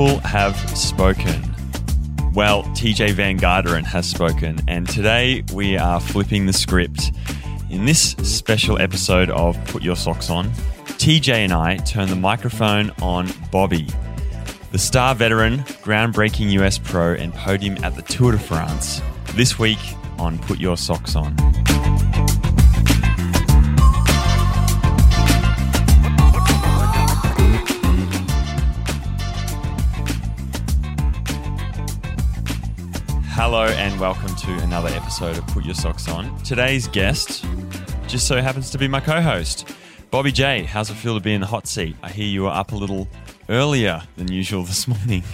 people have spoken. Well, TJ Van Garderen has spoken, and today we are flipping the script. In this special episode of Put Your Socks On, TJ and I turn the microphone on Bobby, the star veteran, groundbreaking US pro, and podium at the Tour de France. This week on Put Your Socks On. Hello and welcome to another episode of Put Your Socks On. Today's guest just so happens to be my co-host, Bobby J. How's it feel to be in the hot seat? I hear you were up a little earlier than usual this morning.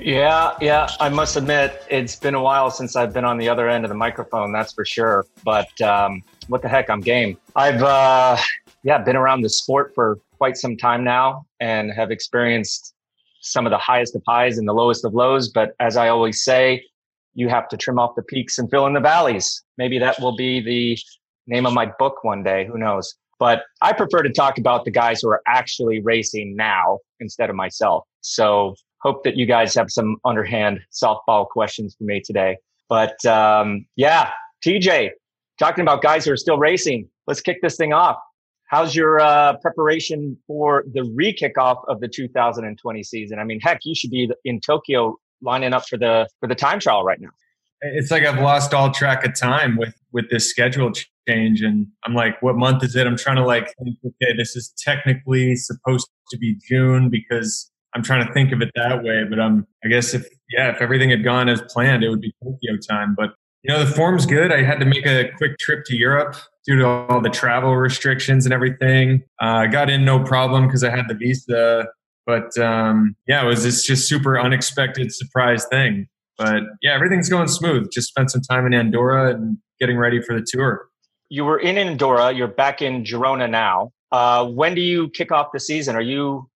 Yeah, yeah. I must admit, it's been a while since I've been on the other end of the microphone. That's for sure. But um, what the heck, I'm game. I've uh, yeah been around the sport for quite some time now, and have experienced some of the highest of highs and the lowest of lows. But as I always say, you have to trim off the peaks and fill in the valleys. Maybe that will be the name of my book one day. Who knows? But I prefer to talk about the guys who are actually racing now instead of myself. So hope that you guys have some underhand softball questions for me today. But um, yeah, TJ, talking about guys who are still racing, let's kick this thing off. How's your uh, preparation for the re-kickoff of the 2020 season? I mean, heck, you should be in Tokyo lining up for the for the time trial right now. It's like I've lost all track of time with with this schedule change, and I'm like, what month is it? I'm trying to like, think, okay, this is technically supposed to be June because I'm trying to think of it that way. But I'm, I guess if yeah, if everything had gone as planned, it would be Tokyo time. But you know, the form's good. I had to make a quick trip to Europe due to all the travel restrictions and everything. Uh, I got in no problem because I had the visa but um, yeah, it was this just super unexpected surprise thing. But yeah, everything's going smooth. Just spent some time in Andorra and getting ready for the tour. You were in Andorra. You're back in Girona now. Uh, when do you kick off the season? Are you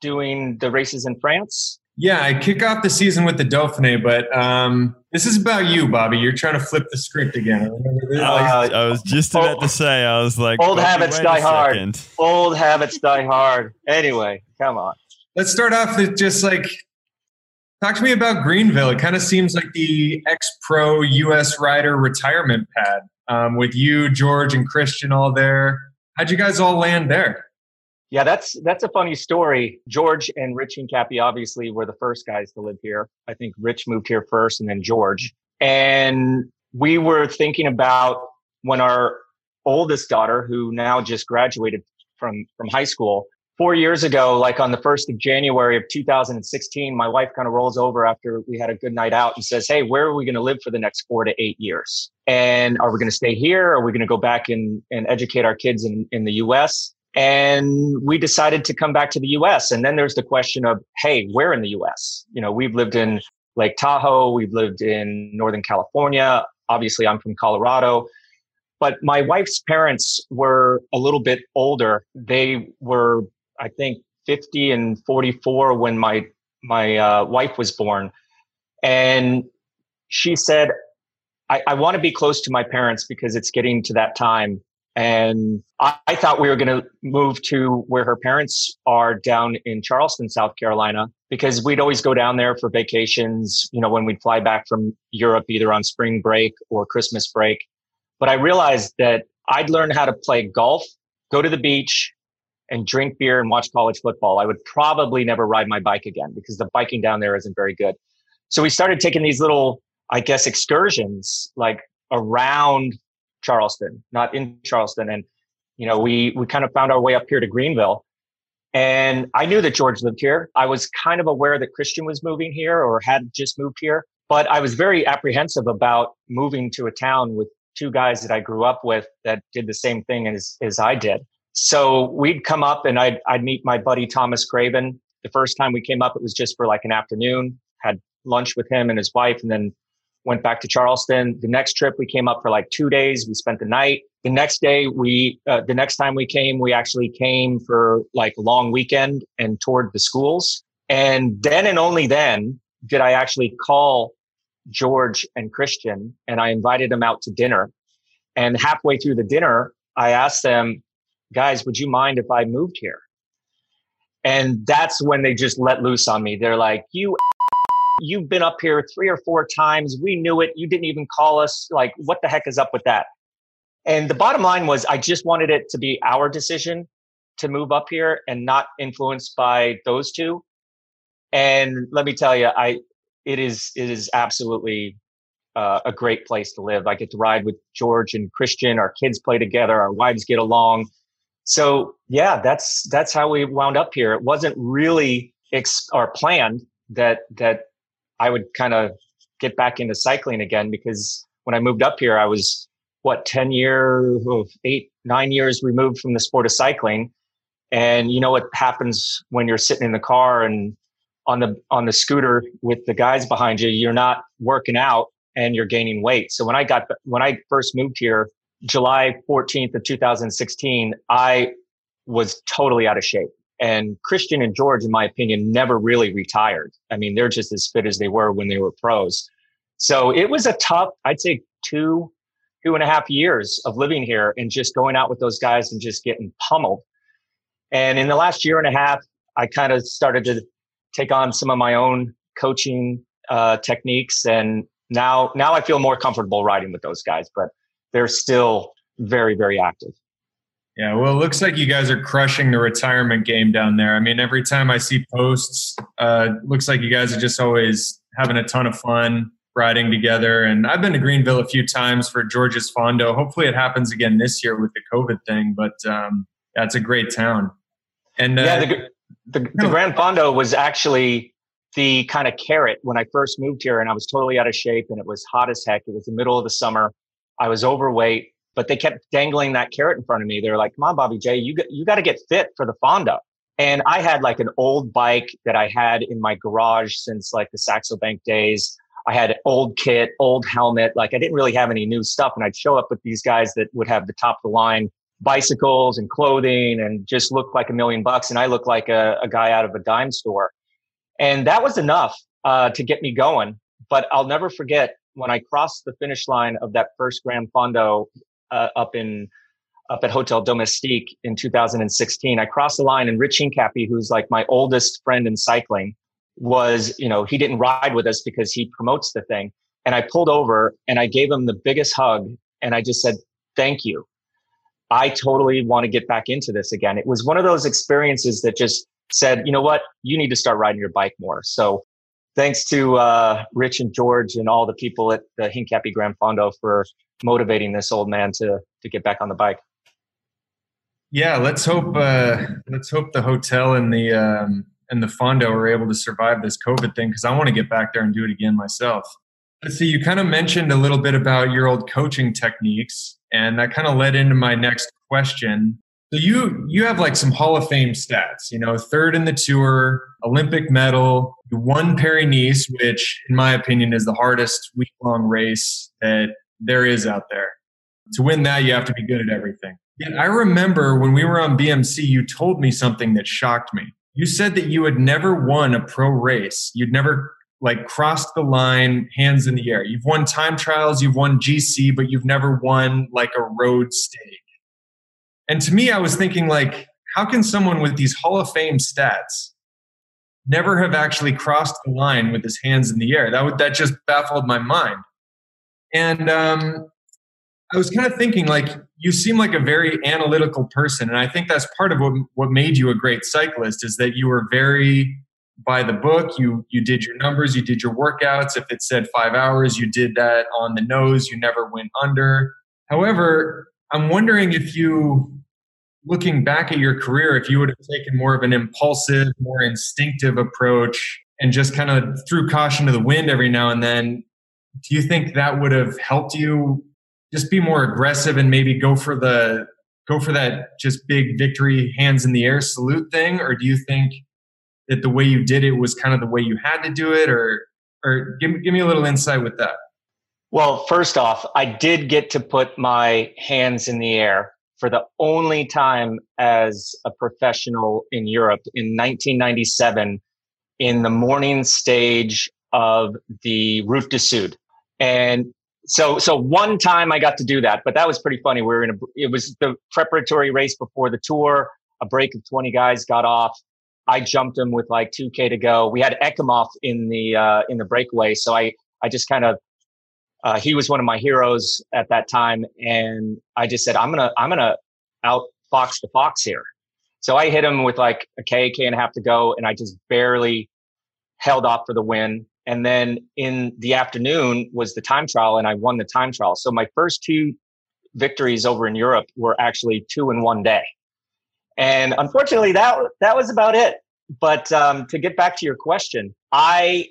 doing the races in France? Yeah, I kick off the season with the Dauphiné, but um, this is about you, Bobby. You're trying to flip the script again. Uh, I was just about to say, I was like, old habits die hard. Old habits die hard. Anyway, come on let's start off with just like talk to me about Greenville. It kind of seems like the ex pro US rider retirement pad um, with you, George, and Christian all there. How'd you guys all land there? Yeah, that's that's a funny story. George and Rich Hincapie obviously were the first guys to live here. I think Rich moved here first and then George. And we were thinking about when our oldest daughter, who now just graduated from from high school, four years ago, like on the 1st of January of 2016, my wife kind of rolls over after we had a good night out and says, Hey, where are we going to live for the next four to eight years? And are we going to stay here? Are we going to go back and, and educate our kids in, in the US? And we decided to come back to the US. And then there's the question of, Hey, where in the US? You know, we've lived in Lake Tahoe. We've lived in Northern California. Obviously, I'm from Colorado. But my wife's parents were a little bit older. They were I think 50 and 44 when my my uh, wife was born, and she said, "I, I want to be close to my parents because it's getting to that time." And I, I thought we were going to move to where her parents are down in Charleston, South Carolina, because we'd always go down there for vacations. You know, when we'd fly back from Europe, either on spring break or Christmas break. But I realized that I'd learn how to play golf, go to the beach, and drink beer and watch college football, I would probably never ride my bike again because the biking down there isn't very good. So we started taking these little, I guess, excursions like around Charleston, not in Charleston. And, you know, we, we kind of found our way up here to Greenville. And I knew that George lived here. I was kind of aware that Christian was moving here or had just moved here, but I was very apprehensive about moving to a town with two guys that I grew up with that did the same thing as, as I did. So we'd come up and I'd, I'd meet my buddy Thomas Craven. The first time we came up, it was just for like an afternoon, had lunch with him and his wife, and then went back to Charleston. The next trip, we came up for like two days. We spent the night. The next day, we, uh, the next time we came, we actually came for like a long weekend and toured the schools. And then and only then did I actually call George and Christian and I invited them out to dinner. And halfway through the dinner, I asked them, guys, would you mind if I moved here? And that's when they just let loose on me. They're like, you, you've been up here three or four times. We knew it. You didn't even call us. Like, what the heck is up with that? And the bottom line was, I just wanted it to be our decision to move up here and not influenced by those two. And let me tell you, I it is it is absolutely uh, a great place to live. I get to ride with George and Christian. Our kids play together. Our wives get along. So yeah, that's that's how we wound up here. It wasn't really ex- or planned that that I would kind of get back into cycling again because when I moved up here, I was what 10 years, oh, eight, nine years removed from the sport of cycling. And you know what happens when you're sitting in the car and on the on the scooter with the guys behind you, you're not working out and you're gaining weight. So when I got when I first moved here, July 14th of 2016, I was totally out of shape. And Christian and George, in my opinion, never really retired. I mean, they're just as fit as they were when they were pros. So it was a tough, I'd say two, two and a half years of living here and just going out with those guys and just getting pummeled. And in the last year and a half, I kind of started to take on some of my own coaching uh, techniques, and now now I feel more comfortable riding with those guys. But they're still very very active. Yeah, well, it looks like you guys are crushing the retirement game down there. I mean, every time I see posts, uh, looks like you guys are just always having a ton of fun riding together. And I've been to Greenville a few times for George's Fondo. Hopefully, it happens again this year with the COVID thing. But um, yeah, a great town. And uh, yeah, the, the, the Gran Fondo was actually the kind of carrot when I first moved here, and I was totally out of shape, and it was hot as heck. It was the middle of the summer. I was overweight, but they kept dangling that carrot in front of me. They were like, "Come on, Bobby J, you got, you got to get fit for the Fondo. And I had like an old bike that I had in my garage since like the Saxo Bank days. I had an old kit, old helmet. Like I didn't really have any new stuff. And I'd show up with these guys that would have the top of the line bicycles and clothing and just look like a million bucks. And I look like a, a guy out of a dime store. And that was enough uh, to get me going. But I'll never forget when I crossed the finish line of that first Gran Fondo uh, up in up at Hotel Domestique in 2016. I crossed the line and Rich Hincapie, who's like my oldest friend in cycling, was, you know, he didn't ride with us because he promotes the thing. And I pulled over and I gave him the biggest hug and I just said, thank you. I totally want to get back into this again. It was one of those experiences that just said, you know what, you need to start riding your bike more. So thanks to uh, Rich and George and all the people at the Hincapie Gran Fondo for motivating this old man to to get back on the bike. Yeah, let's hope uh, let's hope the hotel and the um, and the Fondo are able to survive this COVID thing because I want to get back there and do it again myself. Let's see, you kind of mentioned a little bit about your old coaching techniques, and that kind of led into my next question. So you you have like some Hall of Fame stats, you know, third in the tour, Olympic medal, you won Paris Nice, which in my opinion is the hardest week long race that there is out there. To win that, you have to be good at everything. I remember when we were on BMC, you told me something that shocked me. You said that you had never won a pro race. You'd never like crossed the line, hands in the air. You've won time trials, you've won GC, but you've never won like a road stage. And to me, I was thinking like, how can someone with these Hall of Fame stats never have actually crossed the line with his hands in the air? That would that just baffled my mind. And um, I was kind of thinking like you seem like a very analytical person, and I think that's part of what what made you a great cyclist is that you were very by the book. You you did your numbers, you did your workouts. If it said five hours, you did that on the nose. You never went under. However, I'm wondering if you, looking back at your career, if you would have taken more of an impulsive, more instinctive approach and just kind of threw caution to the wind every now and then. Do you think that would have helped you just be more aggressive and maybe go for the go for that just big victory hands in the air salute thing? Or do you think that the way you did it was kind of the way you had to do it? Or or give, give me a little insight with that well first off i did get to put my hands in the air for the only time as a professional in europe in 1997 in the morning stage of the route du sud. And so so one time i got to do that but that was pretty funny. We were in a it was the preparatory race before the tour. A break of 20 guys got off. I jumped him with like 2K to go. We had Ekimov in the uh, in the breakaway, so I I just kind of uh, he was one of my heroes at that time, and I just said I'm gonna I'm gonna out fox the fox here. So I hit him with like a K, K and a half to go, and I just barely held off for the win. And then in the afternoon was the time trial, and I won the time trial. So my first two victories over in Europe were actually two in one day. And unfortunately, that that was about it. But um, to get back to your question, I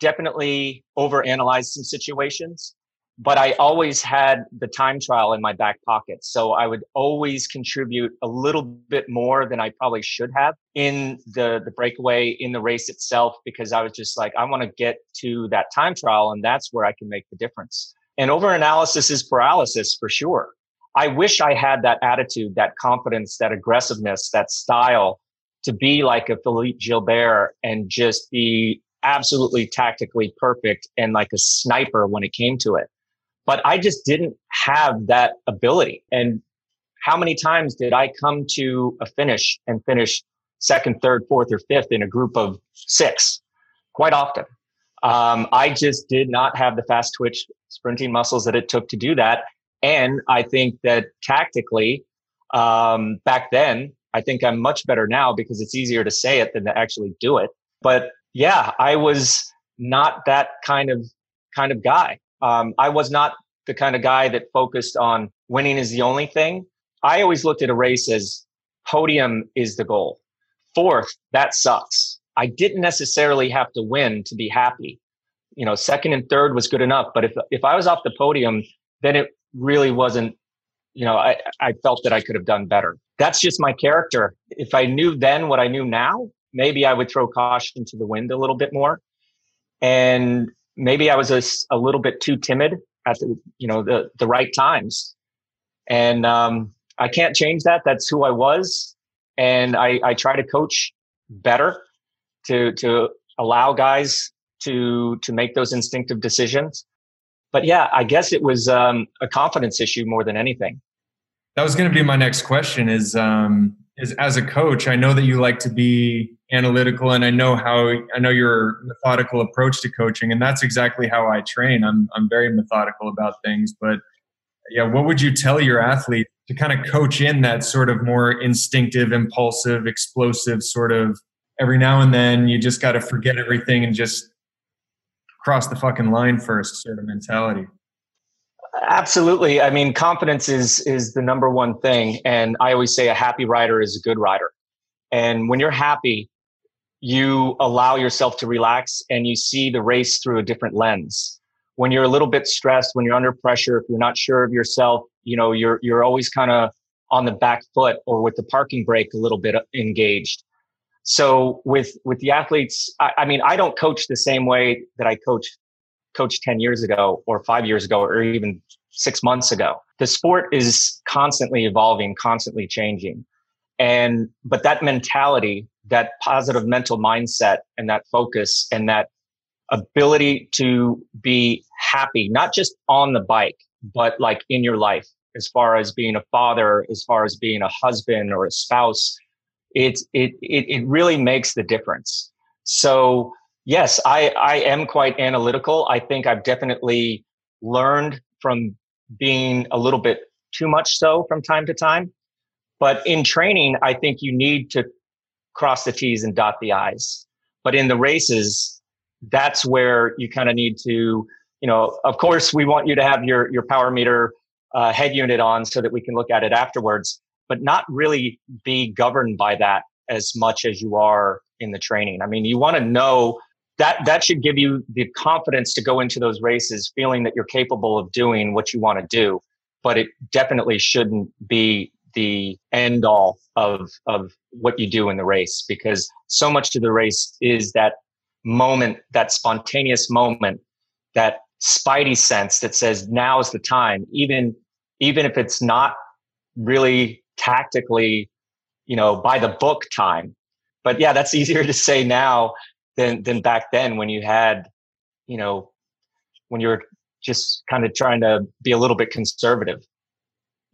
definitely overanalyzed some situations, but I always had the time trial in my back pocket. So I would always contribute a little bit more than I probably should have in the, the breakaway, in the race itself, because I was just like, I want to get to that time trial, and that's where I can make the difference. And overanalysis is paralysis for sure. I wish I had that attitude, that confidence, that aggressiveness, that style to be like a Philippe Gilbert and just be absolutely tactically perfect and like a sniper when it came to it. But I just didn't have that ability. And how many times did I come to a finish and finish second, third, fourth, or fifth in a group of six? Quite often. Um, I just did not have the fast twitch sprinting muscles that it took to do that. And I think that tactically, um, back then, I think I'm much better now because it's easier to say it than to actually do it. But yeah, I was not that kind of kind of guy. Um, I was not the kind of guy that focused on winning is the only thing. I always looked at a race as podium is the goal. Fourth, that sucks. I didn't necessarily have to win to be happy. You know, second and third was good enough. But if if I was off the podium, then it really wasn't, you know, I, I felt that I could have done better. That's just my character. If I knew then what I knew now, maybe I would throw caution to the wind a little bit more. And maybe I was a, a little bit too timid at the, you know, the, the right times. And um, I can't change that. That's who I was. And I, I try to coach better to, to allow guys to, to make those instinctive decisions but yeah, I guess it was um, a confidence issue more than anything. That was going to be my next question. Is um, is as a coach, I know that you like to be analytical, and I know how I know your methodical approach to coaching, and that's exactly how I train. I'm I'm very methodical about things, but yeah, what would you tell your athlete to kind of coach in that sort of more instinctive, impulsive, explosive sort of every now and then you just got to forget everything and just cross the fucking line first sort of mentality. Absolutely. I mean, confidence is is the number one thing, and I always say a happy rider is a good rider. And when you're happy, you allow yourself to relax and you see the race through a different lens. When you're a little bit stressed, when you're under pressure, if you're not sure of yourself, you know, you're you're always kind of on the back foot or with the parking brake a little bit engaged. So with with the athletes, I, I mean, I don't coach the same way that I coach coached 10 years ago or five years ago or even six months ago. The sport is constantly evolving, constantly changing. And, but that mentality, that positive mental mindset and that focus and that ability to be happy, not just on the bike, but like in your life, as far as being a father, as far as being a husband or a spouse, it, it, it, it really makes the difference. So yes, I, I am quite analytical. I think I've definitely learned from being a little bit too much so from time to time. But in training, I think you need to cross the T's and dot the I's. But in the races, that's where you kind of need to, you know, of course, we want you to have your, your power meter uh, head unit on so that we can look at it afterwards but not really be governed by that as much as you are in the training. I mean, you want to know that that should give you the confidence to go into those races feeling that you're capable of doing what you want to do, but it definitely shouldn't be the end all of of what you do in the race because so much of the race is that moment, that spontaneous moment, that spidey sense that says now is the time, even even if it's not really tactically, you know, by the book time. But yeah, that's easier to say now than than back then when you had, you know, when you were just kind of trying to be a little bit conservative.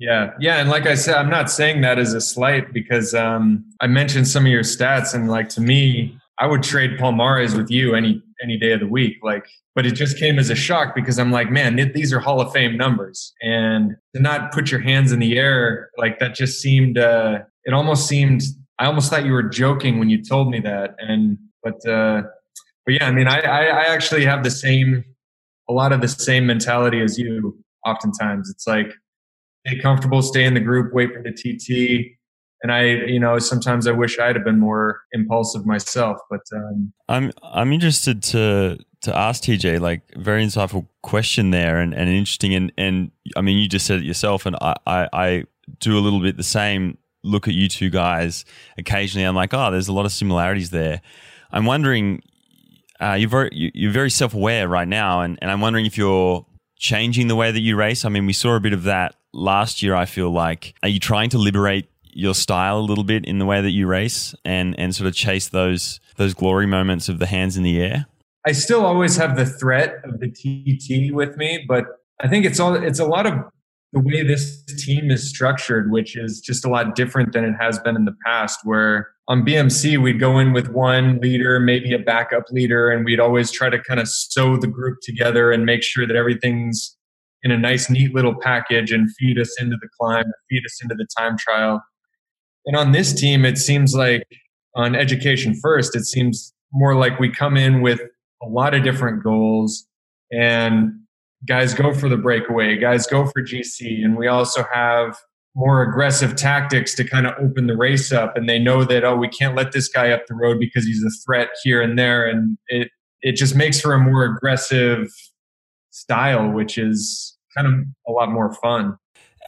Yeah, yeah, and like I said, I'm not saying that as a slight because um, I mentioned some of your stats, and like to me, I would trade Palmares with you any any day of the week. Like, but it just came as a shock because I'm like, man, these are Hall of Fame numbers, and to not put your hands in the air like that just seemed. Uh, it almost seemed. I almost thought you were joking when you told me that, and but uh, but yeah, I mean, I, I I actually have the same, a lot of the same mentality as you. Oftentimes, it's like stay comfortable, stay in the group, wait for the TT. And I, you know, sometimes I wish I'd have been more impulsive myself. But um, I'm I'm interested to to ask TJ like very insightful question there and, and interesting and and I mean you just said it yourself and I, I, I do a little bit the same look at you two guys occasionally I'm like oh there's a lot of similarities there I'm wondering uh, you're very you're very self aware right now and, and I'm wondering if you're changing the way that you race I mean we saw a bit of that last year, I feel like, are you trying to liberate your style a little bit in the way that you race and, and sort of chase those those glory moments of the hands in the air? I still always have the threat of the TT with me, but I think it's all it's a lot of the way this team is structured, which is just a lot different than it has been in the past, where on BMC, we'd go in with one leader, maybe a backup leader, and we'd always try to kind of sew the group together and make sure that everything's in a nice, neat little package and feed us into the climb, feed us into the time trial. And on this team, it seems like on education first, it seems more like we come in with a lot of different goals and guys go for the breakaway, guys go for GC. And we also have more aggressive tactics to kind of open the race up. And they know that, oh, we can't let this guy up the road because he's a threat here and there. And it, it just makes for a more aggressive style, which is kind of a lot more fun.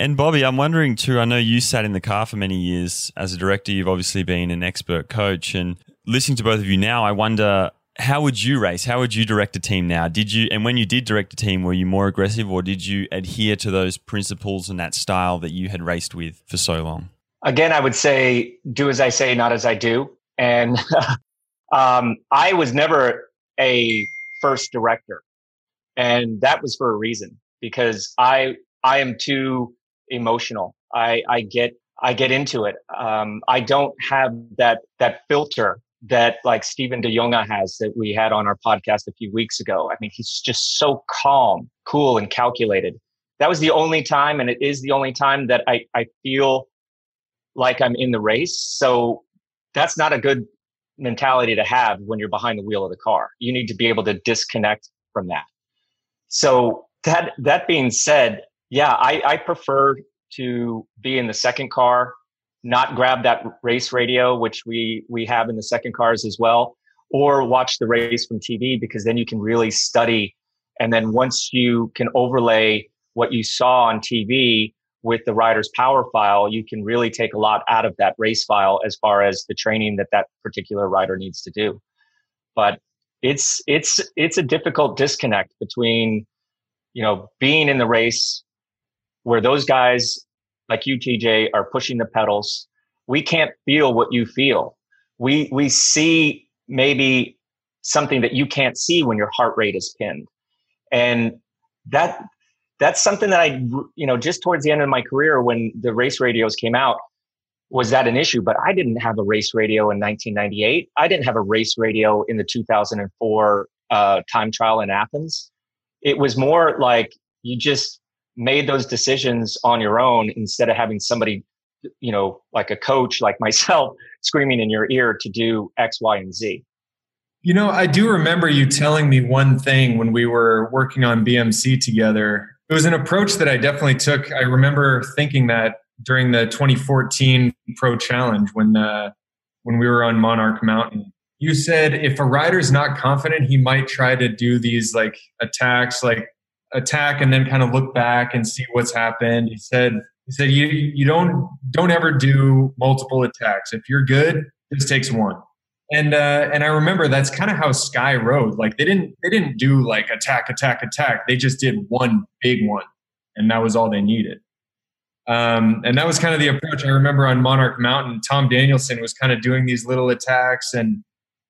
And Bobby, I'm wondering too. I know you sat in the car for many years as a director. You've obviously been an expert coach, and listening to both of you now, I wonder how would you race? How would you direct a team now? Did you, and when you did direct a team, were you more aggressive, or did you adhere to those principles and that style that you had raced with for so long? Again, I would say, do as I say, not as I do. And um, I was never a first director, and that was for a reason because I I am too emotional. I I get I get into it. Um, I don't have that that filter that like Steven de Jongh has that we had on our podcast a few weeks ago. I mean, he's just so calm, cool, and calculated. That was the only time, and it is the only time that I, I feel like I'm in the race. So that's not a good mentality to have when you're behind the wheel of the car. You need to be able to disconnect from that. So that that being said, yeah, I, I prefer to be in the second car, not grab that race radio, which we we have in the second cars as well, or watch the race from TV because then you can really study. And then once you can overlay what you saw on TV with the rider's power file, you can really take a lot out of that race file as far as the training that that particular rider needs to do. But it's it's it's a difficult disconnect between you know, being in the race where those guys like you, TJ, are pushing the pedals, we can't feel what you feel. We we see maybe something that you can't see when your heart rate is pinned, and that that's something that I you know just towards the end of my career when the race radios came out was that an issue but i didn't have a race radio in 1998 i didn't have a race radio in the 2004 uh, time trial in athens it was more like you just made those decisions on your own instead of having somebody you know like a coach like myself screaming in your ear to do x y and z. You know i do remember you telling me one thing when we were working on bmc together. It was an approach that i definitely took. I remember thinking that during the 2014 pro challenge when uh, when we were on monarch mountain you said if a rider's not confident, he might try to do these like attacks, like attack and then kind of look back and see what's happened. He said, he said, you, you don't, don't ever do multiple attacks. If you're good, this takes one. And, uh, and I remember that's kind of how Sky rode. Like they didn't, they didn't do like attack, attack, attack. They just did one big one and that was all they needed. Um, and that was kind of the approach I remember on Monarch Mountain. Tom Danielson was kind of doing these little attacks and,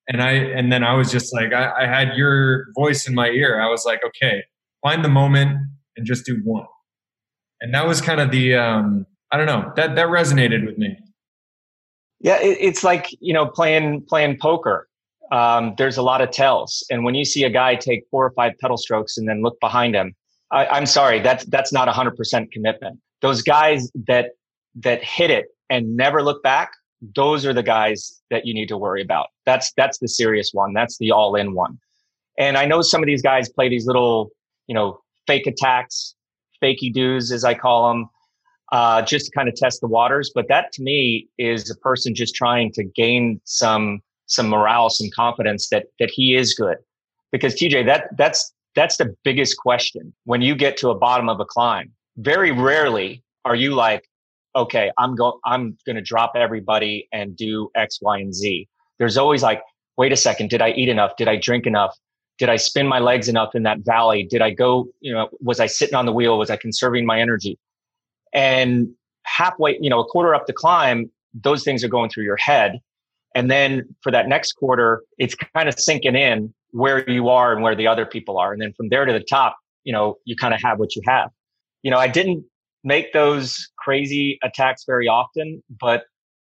and I and then I was just like I, I, had your voice in my ear. I was like, okay, find the moment and just do one. And that was kind of the, um, I don't know, that, that resonated with me. Yeah, it, it's like, you know, playing, playing poker. Um, there's a lot of tells. And when you see a guy take four or five pedal strokes and then look behind him, I, I'm sorry, that's, that's not 100% commitment. Those guys that, that hit it and never look back, those are the guys that you need to worry about. That's, that's the serious one. That's the all in one. And I know some of these guys play these little, you know, fake attacks, fakey doos, as I call them, uh, just to kind of test the waters. But that to me is a person just trying to gain some some morale, some confidence that that he is good. Because TJ, that that's that's the biggest question when you get to a bottom of a climb. Very rarely are you like, okay, I'm going I'm going to drop everybody and do X, Y, and Z. There's always like, wait a second, did I eat enough? Did I drink enough? Did I spin my legs enough in that valley? Did I go, you know, was I sitting on the wheel? Was I conserving my energy? And halfway, you know, a quarter up the climb, those things are going through your head. And then for that next quarter, it's kind of sinking in where you are and where the other people are. And then from there to the top, you know, you kind of have what you have. You know, I didn't make those crazy attacks very often, but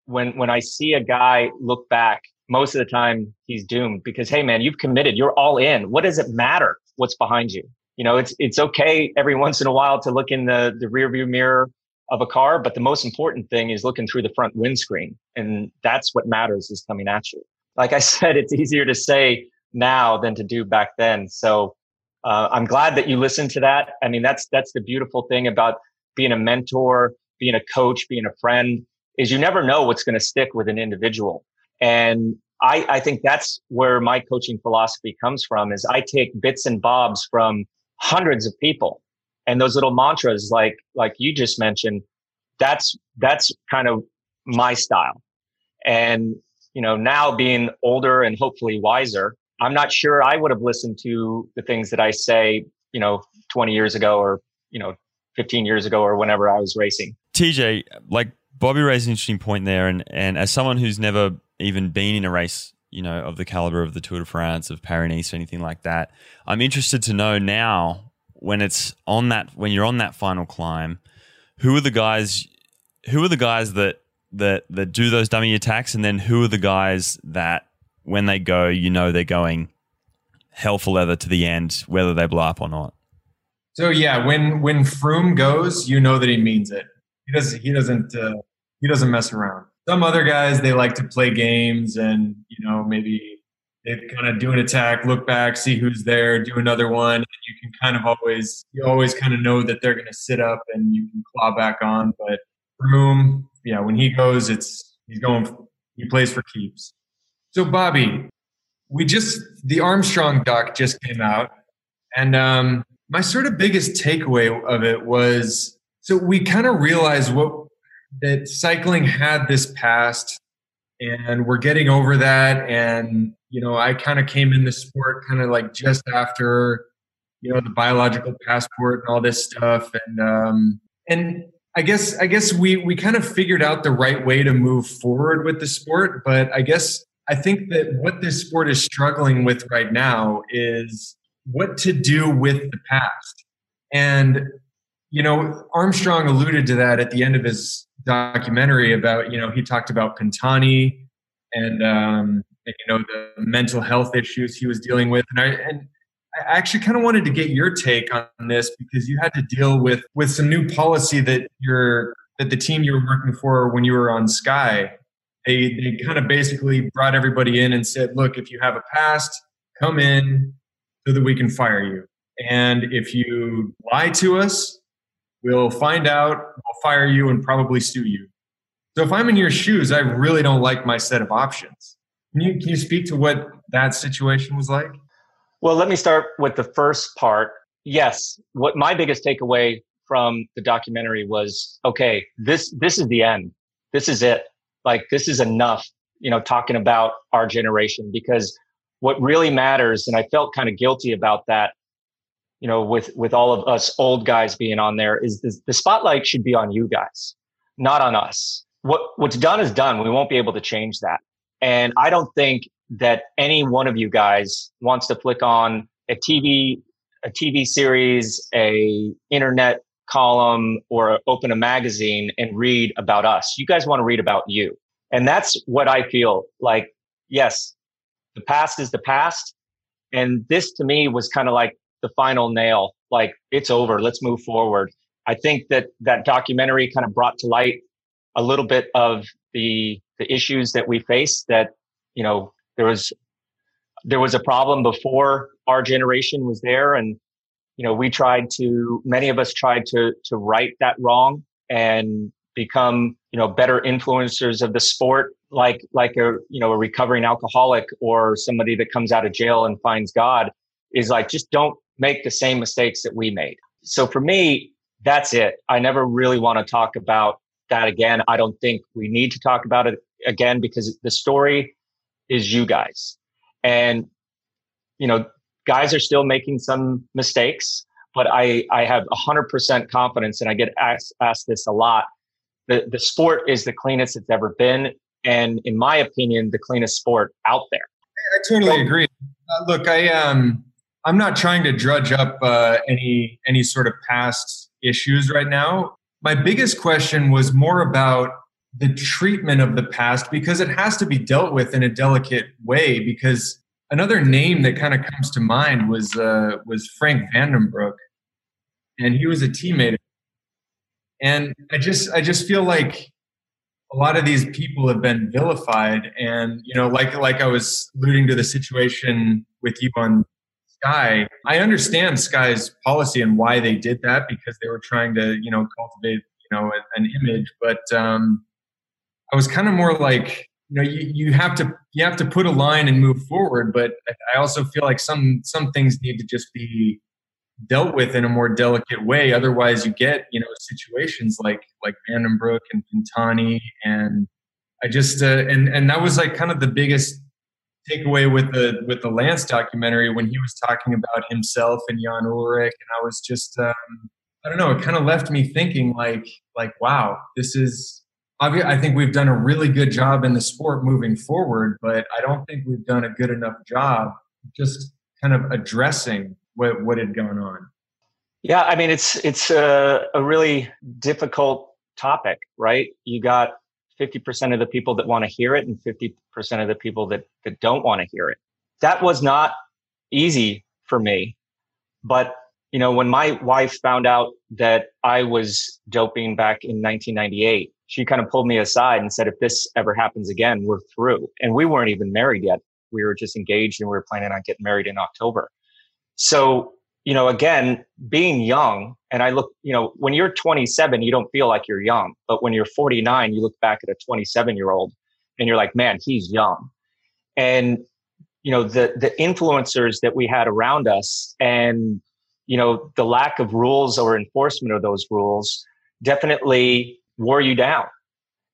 when when I see a guy look back, most of the time he's doomed because hey man, you've committed, you're all in. What does it matter what's behind you? You know, it's it's okay every once in a while to look in the the rear view mirror of a car, but the most important thing is looking through the front windscreen. And that's what matters is coming at you. Like I said, it's easier to say now than to do back then. So uh, I'm glad that you listened to that. I mean, that's that's the beautiful thing about being a mentor, being a coach, being a friend, is you never know what's going to stick with an individual. And I, I think that's where my coaching philosophy comes from is I take bits and bobs from hundreds of people and those little mantras like like you just mentioned that's that's kind of my style and you know now being older and hopefully wiser i'm not sure i would have listened to the things that i say you know 20 years ago or you know 15 years ago or whenever i was racing tj like bobby raised an interesting point there and and as someone who's never even been in a race you know of the caliber of the tour de france of paris nice or anything like that i'm interested to know now when it's on that when you're on that final climb, who are the guys who are the guys that that that do those dummy attacks and then who are the guys that when they go, you know they're going hell for leather to the end, whether they blow up or not. So yeah, when when Froome goes, you know that he means it. He doesn't he doesn't uh, he doesn't mess around. Some other guys they like to play games and you know maybe they kind of do an attack, look back, see who's there, do another one, and you can kind of always you always kind of know that they're going to sit up and you can claw back on. But Froome, yeah, when he goes, it's he's going he plays for keeps. So Bobby, we just the Armstrong doc just came out, and um, my sort of biggest takeaway of it was so we kind of realized what that cycling had this past and we're getting over that. And you know i kind of came in the sport kind of like just after you know the biological passport and all this stuff. And um and i guess i guess we we kind of figured out the right way to move forward with the sport. But i guess i think that what this sport is struggling with right now is what to do with the past and you know armstrong alluded to that at the end of his documentary about you know he talked about Pantani and um, you know the mental health issues he was dealing with, and I and I actually kind of wanted to get your take on this because you had to deal with with some new policy that your that the team you were working for when you were on Sky. They they kind of basically brought everybody in and said, look, if you have a past, come in so that we can fire you. And if you lie to us, We'll find out, we'll fire you, and probably sue you. So if I'm in your shoes, I really don't like my set of options. Can you, can you speak to what that situation was like? Well, let me start with the first part. Yes, what my biggest takeaway from the documentary was okay, this this is the end. This is it. Like this is enough, you know, talking about our generation because what really matters and I felt kind of guilty about that you know, with, with all of us old guys being on there is this, the spotlight should be on you guys, not on us. What, what's done is done. We won't be able to change that. And I don't think that any one of you guys wants to flick on a TV, a TV series, a internet column or open a magazine and read about us. You guys want to read about you. And that's what I feel like. Yes, the past is the past. And this to me was kind of like the final nail. Like it's over. Let's move forward. I think that that documentary kind of brought to light a little bit of the the issues that we face that you know there was there was a problem before our generation was there and you know we tried to many of us tried to to right that wrong and become you know better influencers of the sport like like a you know a recovering alcoholic or somebody that comes out of jail and finds god is like just don't make the same mistakes that we made. So for me that's it. I never really want to talk about that again. I don't think we need to talk about it again because the story is you guys. And you know guys are still making some mistakes but i i have 100% confidence and i get asked, asked this a lot the, the sport is the cleanest it's ever been. And in my opinion, the cleanest sport out there. I totally agree. Uh, look, I um, I'm not trying to drudge up uh, any any sort of past issues right now. My biggest question was more about the treatment of the past because it has to be dealt with in a delicate way. Because another name that kind of comes to mind was uh, was Frank Vandenbroucke, and he was a teammate and i just i just feel like a lot of these people have been vilified and you know like like i was alluding to the situation with you on sky i understand sky's policy and why they did that because they were trying to you know cultivate you know an image but um i was kind of more like you know you, you have to you have to put a line and move forward but i also feel like some some things need to just be dealt with in a more delicate way. Otherwise, you get you know situations like like Vandenbroucke and Pantani, and I just uh, and and that was like kind of the biggest takeaway with the with the Lance documentary when he was talking about himself and Jan Ullrich, and I was just um, I don't know, it kind of left me thinking like like wow, this is. I think we've done a really good job in the sport moving forward, but I don't think we've done a good enough job just kind of addressing what what had gone on? Yeah, I mean it's it's a, a really difficult topic, right? You got 50% of the people that want to hear it and 50% of the people that, that don't want to hear it. That was not easy for me. But, you know, when my wife found out that I was doping back in 1998, she kind of pulled me aside and said, if this ever happens again, we're through. And we weren't even married yet. We were just engaged and we were planning on getting married in October. So, you know, again, being young, and I look, you know, when you're 27, you don't feel like you're young. But when you're 49, you look back at a 27 year old and you're like, man, he's young. And, you know, the, the influencers that we had around us and, you know, the lack of rules or enforcement of those rules definitely wore you down.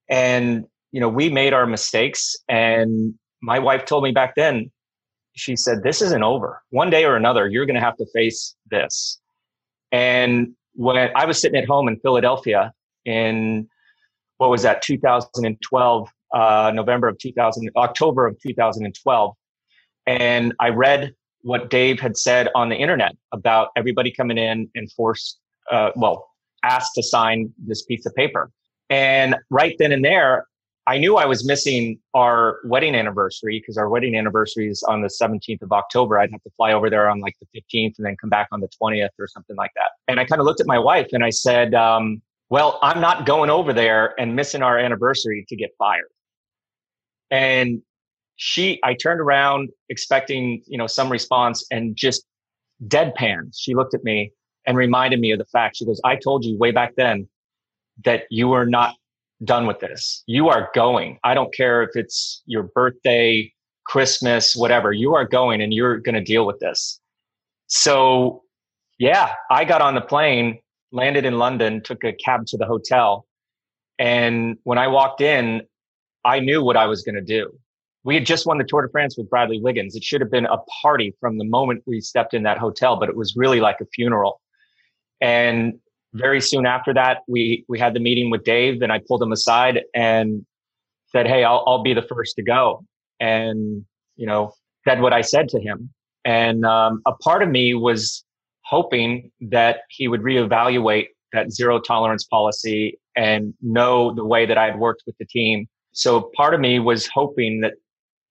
And, you know, we made our mistakes. And my wife told me back then, she said, This isn't over. One day or another, you're going to have to face this. And when I was sitting at home in Philadelphia in what was that, 2012, uh, November of 2000, October of 2012, and I read what Dave had said on the internet about everybody coming in and forced, uh, well, asked to sign this piece of paper. And right then and there, I knew I was missing our wedding anniversary because our wedding anniversary is on the 17th of October. I'd have to fly over there on like the 15th and then come back on the 20th or something like that. And I kind of looked at my wife and I said, um, well, I'm not going over there and missing our anniversary to get fired. And she, I turned around expecting, you know, some response and just deadpan. She looked at me and reminded me of the fact. She goes, I told you way back then that you were not done with this. You are going. I don't care if it's your birthday, Christmas, whatever. You are going and you're going to deal with this. So, yeah, I got on the plane, landed in London, took a cab to the hotel. And when I walked in, I knew what I was going to do. We had just won the Tour de France with Bradley Wiggins. It should have been a party from the moment we stepped in that hotel, but it was really like a funeral. And very soon after that, we we had the meeting with Dave, and I pulled him aside and said, "Hey, I'll I'll be the first to go," and you know said what I said to him. And um, a part of me was hoping that he would reevaluate that zero tolerance policy and know the way that I had worked with the team. So part of me was hoping that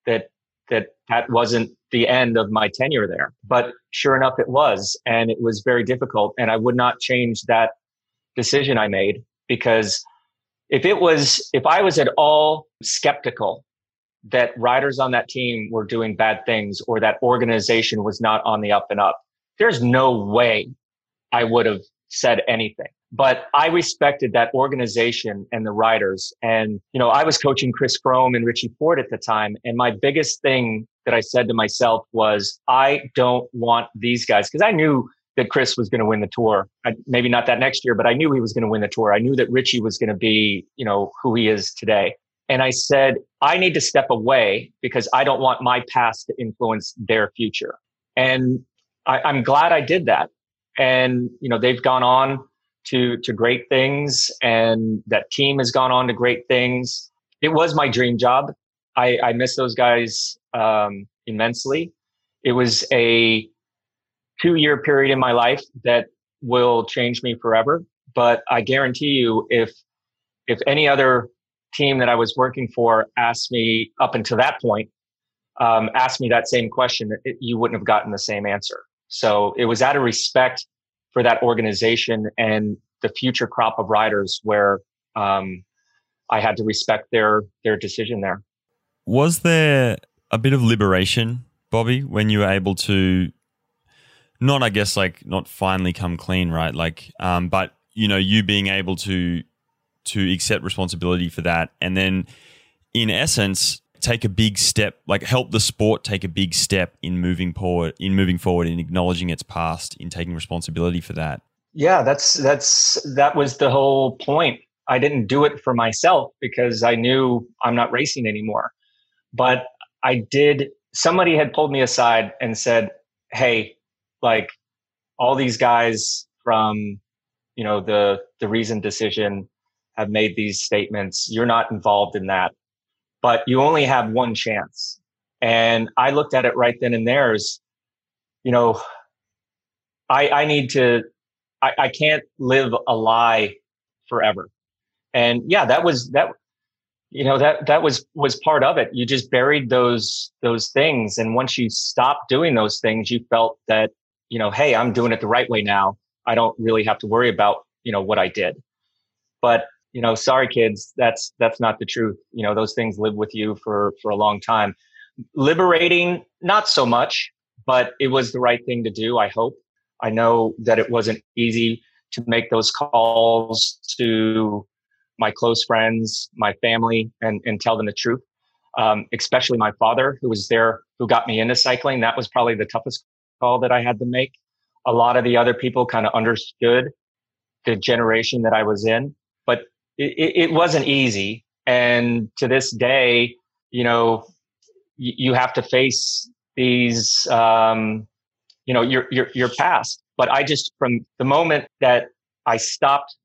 that that that wasn't the end of my tenure there. But sure enough, it was, and it was very difficult. And I would not change that decision I made because if it was, if I was at all skeptical that riders on that team were doing bad things or that organization was not on the up and up, there's no way I would have said anything. But I respected that organization and the riders. And, you know, I was coaching Chris Froome and Richie Porte at the time. And my biggest thing that I said to myself was, I don't want these guys, because I knew that Chris was going to win the tour. I, maybe not that next year, but I knew he was going to win the tour. I knew that Richie was going to be, you know, who he is today. And I said, I need to step away because I don't want my past to influence their future. And I, I'm glad I did that. And, you know, they've gone on to, to great things and that team has gone on to great things. It was my dream job. I, I miss those guys um, immensely. It was a two year period in my life that will change me forever. But I guarantee you, if if any other team that I was working for asked me up until that point, um, asked me that same question, it, you wouldn't have gotten the same answer. So it was out of respect for that organization and the future crop of riders where um, I had to respect their their decision there. Was there a bit of liberation, Bobby, when you were able to not, I guess, like not finally come clean, right? Like, um, but you know, you being able to to accept responsibility for that, and then, in essence, take a big step, like help the sport take a big step in moving forward, in moving forward, in acknowledging its past, in taking responsibility for that. Yeah, that's that's that was the whole point. I didn't do it for myself because I knew I'm not racing anymore. But I did somebody had pulled me aside and said, "Hey, like all these guys from you know the the reasoned decision have made these statements. You're not involved in that but you only have one chance. And I looked at it right then and there as, you know, I, I need to, I, I can't live a lie forever. And yeah, that was, that, you know, that, that was, was part of it. You just buried those, those things. And once you stopped doing those things, you felt that, you know, Hey, I'm doing it the right way now. I don't really have to worry about, you know, what I did. But you know, sorry kids, that's that's not the truth. You know, those things live with you for for a long time. Liberating, not so much, but it was the right thing to do. I hope. I know that it wasn't easy to make those calls to my close friends, my family, and and tell them the truth. Um, especially my father, who was there, who got me into cycling. That was probably the toughest call that I had to make. A lot of the other people kind of understood the generation that I was in, but it, it wasn't easy. And to this day, you know, you, have to face these, um, you know, your, your, your past. But I just, from the moment that I stopped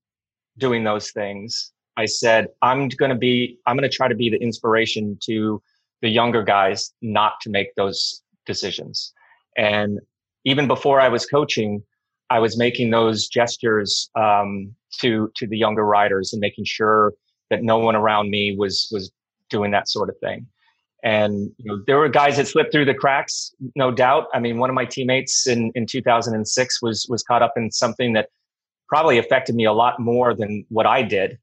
doing those things, I said, I'm going to be, I'm going to try to be the inspiration to the younger guys not to make those decisions. And even before I was coaching, I was making those gestures um, to to the younger riders and making sure that no one around me was was doing that sort of thing. And you know, there were guys that slipped through the cracks, no doubt. I mean, one of my teammates in in 2006 was was caught up in something that probably affected me a lot more than what I did,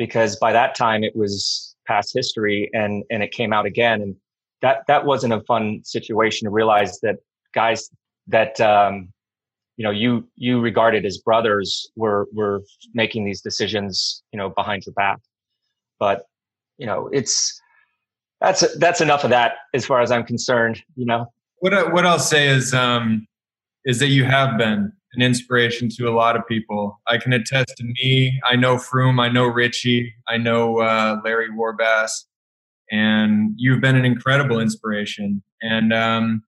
because by that time it was past history and and it came out again. And that that wasn't a fun situation to realize that guys that um, you know you you regarded as brothers were were making these decisions you know behind your back but you know it's that's that's enough of that as far as i'm concerned you know what I, what i'll say is um is that you have been an inspiration to a lot of people i can attest to me i know froome i know richie i know uh, larry Warbasse. and you've been an incredible inspiration and um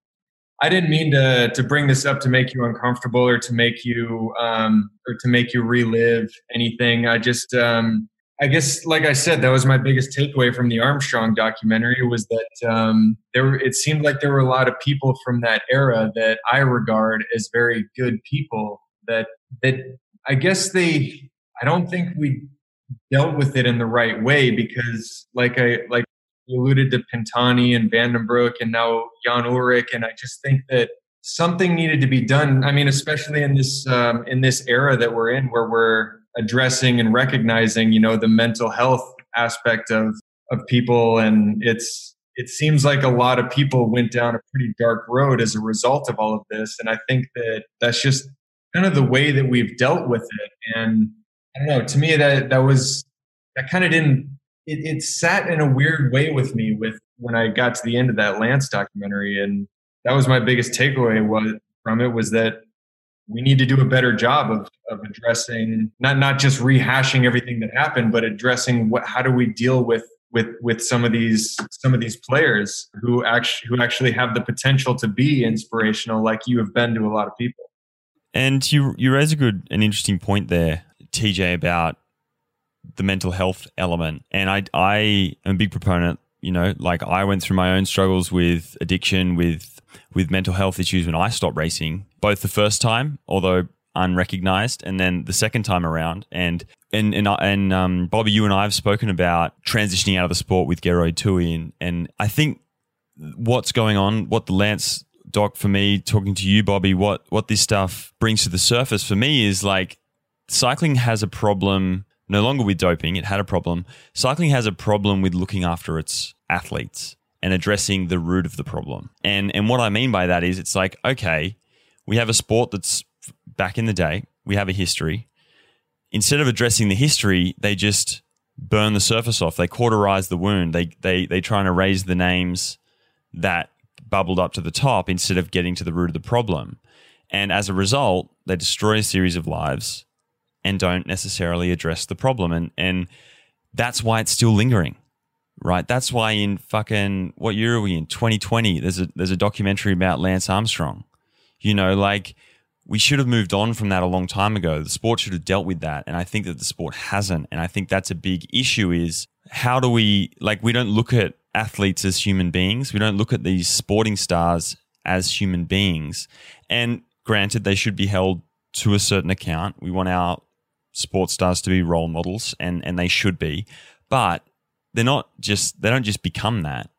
I didn't mean to to bring this up to make you uncomfortable or to make you um, or to make you relive anything. I just um, I guess like I said, that was my biggest takeaway from the Armstrong documentary was that um, there it seemed like there were a lot of people from that era that I regard as very good people that that I guess they I don't think we dealt with it in the right way because, like I like you alluded to Pantani and Vandenbroucke and now Jan Ullrich, and I just think that something needed to be done. I mean, especially in this um, in this era that we're in, where we're addressing and recognizing, you know, the mental health aspect of of people, and it's it seems like a lot of people went down a pretty dark road as a result of all of this, and I think that that's just kind of the way that we've dealt with it. And I don't know. To me, that that was that kind of didn't. It, it sat in a weird way with me with when I got to the end of that Lance documentary, and that was my biggest takeaway was from it was that we need to do a better job of, of addressing not not just rehashing everything that happened, but addressing what how do we deal with with with some of these some of these players who actually who actually have the potential to be inspirational, like you have been to a lot of people. And you you raise a good an interesting point there, TJ, about the mental health element. And I I am a big proponent. You know, like I went through my own struggles with addiction, with with mental health issues when I stopped racing, both the first time, although unrecognized, and then the second time around. And and and, and um, Bobby, you and I have spoken about transitioning out of the sport with Geroid Tui, and, and I think what's going on, what the Lance doc for me, talking to you, Bobby, what what this stuff brings to the surface for me is like cycling has a problem no longer with doping. It had a problem. Cycling has a problem with looking after its athletes and addressing the root of the problem. And and what I mean by that is it's like, okay, we have a sport that's back in the day, we have a history. Instead of addressing the history, they just burn the surface off. They cauterize the wound. They they they try to raise the names that bubbled up to the top instead of getting to the root of the problem. And as a result, they destroy a series of lives and don't necessarily address the problem. And and that's why it's still lingering right? That's why in fucking what year are we in? 2020. There's a there's a documentary about Lance Armstrong. You know, like we should have moved on from that a long time ago. The sport should have dealt with that, and I think that the sport hasn't. And I think that's a big issue. Is how do we like we don't look at athletes as human beings. We don't look at these sporting stars as human beings. And granted, they should be held to a certain account. We want our sports stars to be role models, and and they should be. But they're not just they don't just become that.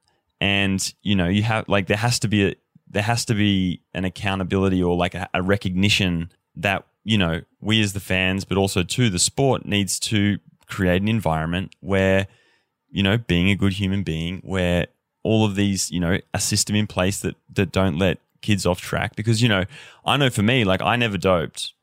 And you know, you have like there has to be a there has to be an accountability or like a, a recognition that you know we as the fans, but also to the sport needs to create an environment where you know being a good human being where all of these you know a system in place that that don't let kids off track. Because you know I know for me like I never doped.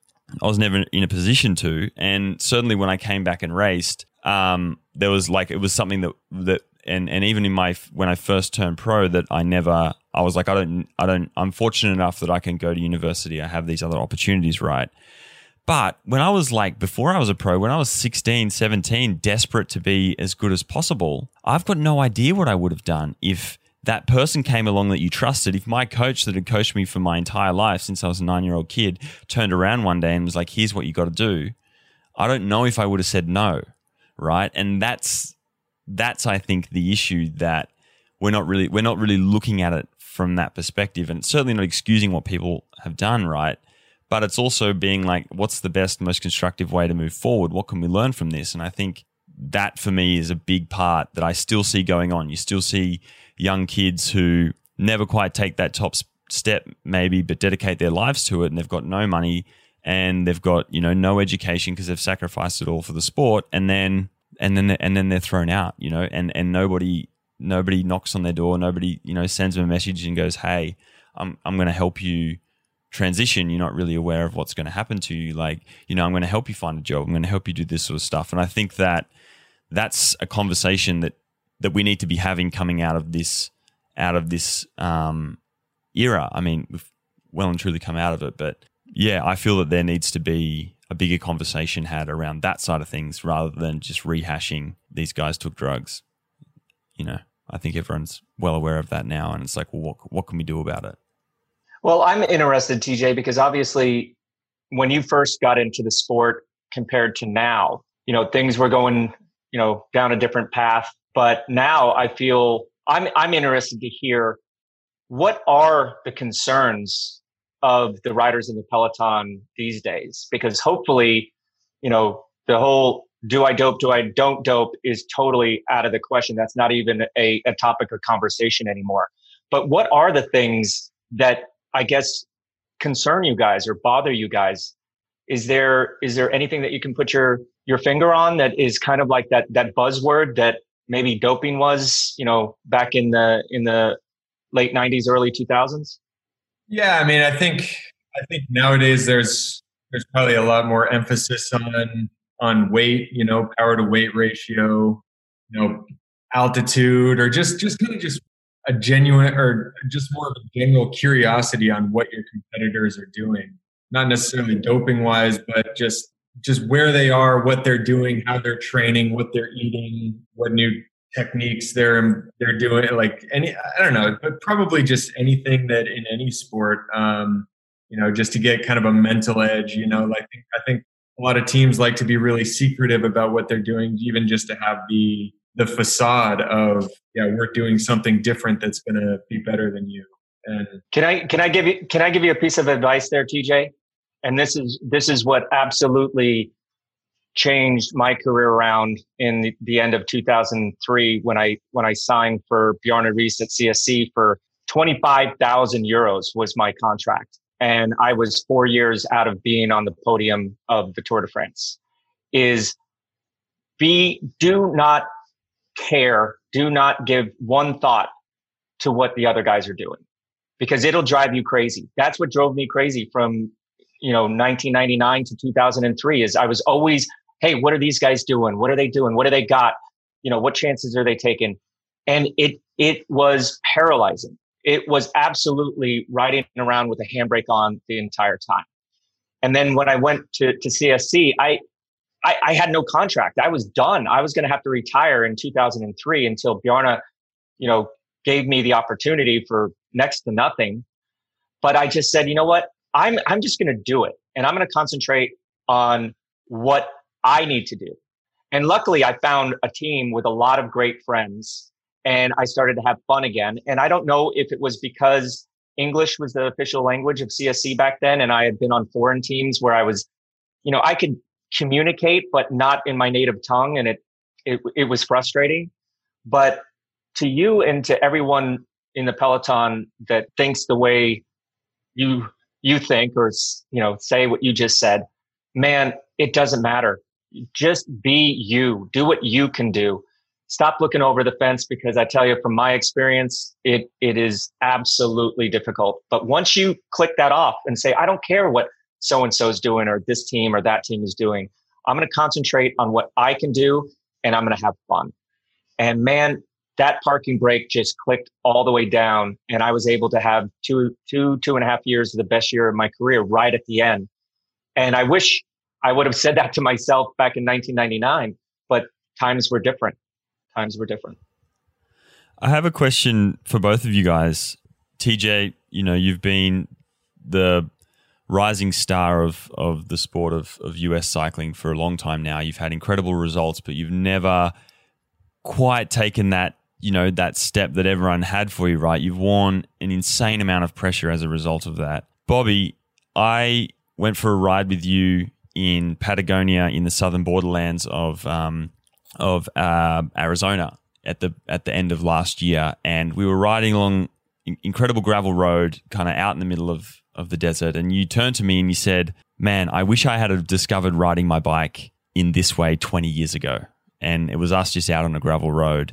I was never in a position to. And certainly when I came back and raced um, there was like it was something that that and and even in my when I first turned pro that I never I was like I don't I don't I'm fortunate enough that I can go to university. I have these other opportunities right? But when I was like before I was a pro when I was 16 17 desperate to be as good as possible I've got no idea what I would have done if that person came along that you trusted if my coach that had coached me for my entire life since I was a 9 year old kid turned around one day and was like here's what you got to do. I don't know if I would have said no right? And that's that's I think the issue that we're not really we're not really looking at it from that perspective, and certainly not excusing what people have done, right? But it's also being like, what's the best, most constructive way to move forward? What can we learn from this? And I think that for me is a big part that I still see going on. You still see young kids who never quite take that top step, maybe, but dedicate their lives to it, and they've got no money and they've got you know no education because they've sacrificed it all for the sport, and then and then and then they're thrown out, you know, and and nobody nobody knocks on their door, nobody you know sends them a message and goes, hey, I'm I'm going to help you transition. You're not really aware of what's going to happen to you. Like you know, I'm going to help you find a job. I'm going to help you do this sort of stuff, and I think that that's a conversation that that we need to be having coming out of this out of this um, era. I mean, we've well and truly come out of it, but yeah, I feel that there needs to be a bigger conversation had around that side of things rather than just rehashing these guys took drugs. You know, I think everyone's well aware of that now, and it's like, well, what what can we do about it? Well, I'm interested, TJ, because obviously, when you first got into the sport compared to now, you know, things were going, you know, down a different path. But now I feel I'm I'm interested to hear what are the concerns of the riders in the peloton these days because hopefully you know the whole do I dope, do I don't dope is totally out of the question. That's not even a, a topic of conversation anymore. But what are the things that I guess concern you guys or bother you guys? Is there is there anything that you can put your your finger on that is kind of like that that buzzword that maybe doping was, you know, back in the in the late 90s early 2000s? Yeah, I mean, I think I think nowadays there's there's probably a lot more emphasis on on weight, you know, power to weight ratio, you know, altitude, or just just kind of just a genuine or just more of a general curiosity on what your competitors are doing. Not necessarily doping wise, but just just where they are, what they're doing, how they're training, what they're eating, what new techniques they're they're doing. Like any, I don't know, but probably just anything that in any sport, um, you know, just to get kind of a mental edge. You know, like I think a lot of teams like to be really secretive about what they're doing, even just to have the the facade of yeah, we're doing something different that's going to be better than you. And can I can I give you can I give you a piece of advice there, TJ? And this is this is what absolutely changed my career around in the, the end of 2003 when I when I signed for Bjarne Riis at CSC for 25,000 euros was my contract and I was four years out of being on the podium of the Tour de France, is be do not care, do not give one thought to what the other guys are doing because it'll drive you crazy. That's what drove me crazy from you know 1999 to 2003 is I was always hey what are these guys doing what are they doing what do they got you know what chances are they taking and it it was paralyzing it was absolutely riding around with a handbrake on the entire time. And then when I went to, to CSC, I, I, I had no contract. I was done. I was going to have to retire in 2003 until Bjarne, you know, gave me the opportunity for next to nothing. But I just said, you know what? I'm, I'm just going to do it. And I'm going to concentrate on what I need to do. And luckily, I found a team with a lot of great friends and I started to have fun again. And I don't know if it was because English was the official language of CSC back then, and I had been on foreign teams where I was, you know, I could communicate, but not in my native tongue, and it it it was frustrating. But to you and to everyone in the peloton that thinks the way you you think or you know say what you just said man it doesn't matter just be you do what you can do stop looking over the fence because I tell you from my experience, it, it is absolutely difficult. But once you click that off and say, I don't care what so and so is doing or this team or that team is doing, I'm going to concentrate on what I can do and I'm going to have fun. And man, that parking brake just clicked all the way down and I was able to have two, two, two and a half years of the best year of my career right at the end. And I wish I would have said that to myself back in 1999, but times were different times were different. I have a question for both of you guys. TJ, you know, you've been the rising star of, of the sport of, of US cycling for a long time now. You've had incredible results, but you've never quite taken that, you know, that step that everyone had for you, right? You've worn an insane amount of pressure as a result of that. Bobby, I went for a ride with you in Patagonia in the southern borderlands of um, of uh, Arizona at the at the end of last year, and we were riding along incredible gravel road, kind of out in the middle of of the desert. And you turned to me and you said, "Man, I wish I had discovered riding my bike in this way 20 years ago." And it was us just out on a gravel road,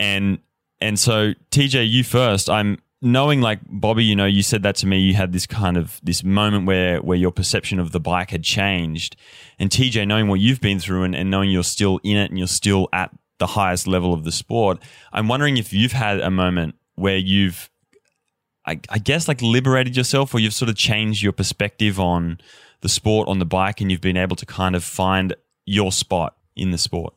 and and so TJ, you first. I'm knowing like Bobby, you know, you said that to me. You had this kind of this moment where where your perception of the bike had changed, and TJ, knowing what you've been through and, and knowing you're still in it and you're still at the highest level of the sport, I'm wondering if you've had a moment where you've, I, I guess, like liberated yourself, or you've sort of changed your perspective on the sport on the bike, and you've been able to kind of find your spot in the sport.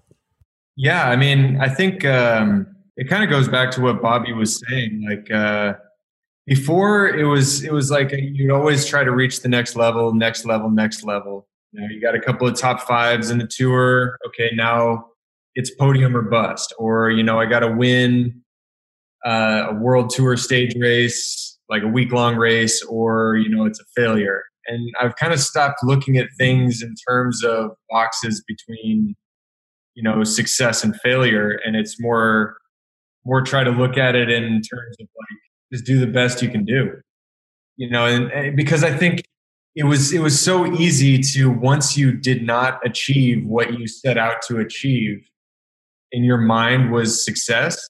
Yeah, I mean, I think. Um it kind of goes back to what Bobby was saying. Like uh, before, it was it was like you'd always try to reach the next level, next level, next level. You know, you got a couple of top fives in the tour. Okay, now it's podium or bust, or you know, I got to win uh, a world tour stage race, like a week long race, or you know, it's a failure. And I've kind of stopped looking at things in terms of boxes between, you know, success and failure. And it's more, more try to look at it in terms of like, just do the best you can do, you know, and, and because I think it was, it was so easy to, once you did not achieve what you set out to achieve in your mind was success,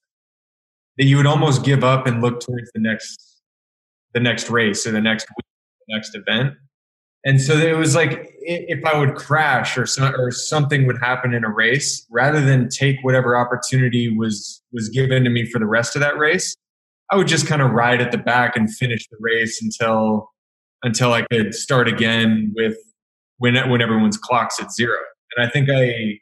that you would almost give up and look towards the next, the next race or the next week, the next event. And so it was like if I would crash or some, or something would happen in a race, rather than take whatever opportunity was was given to me for the rest of that race, I would just kind of ride at the back and finish the race until until I could start again with when when everyone's clocks at zero. And I think I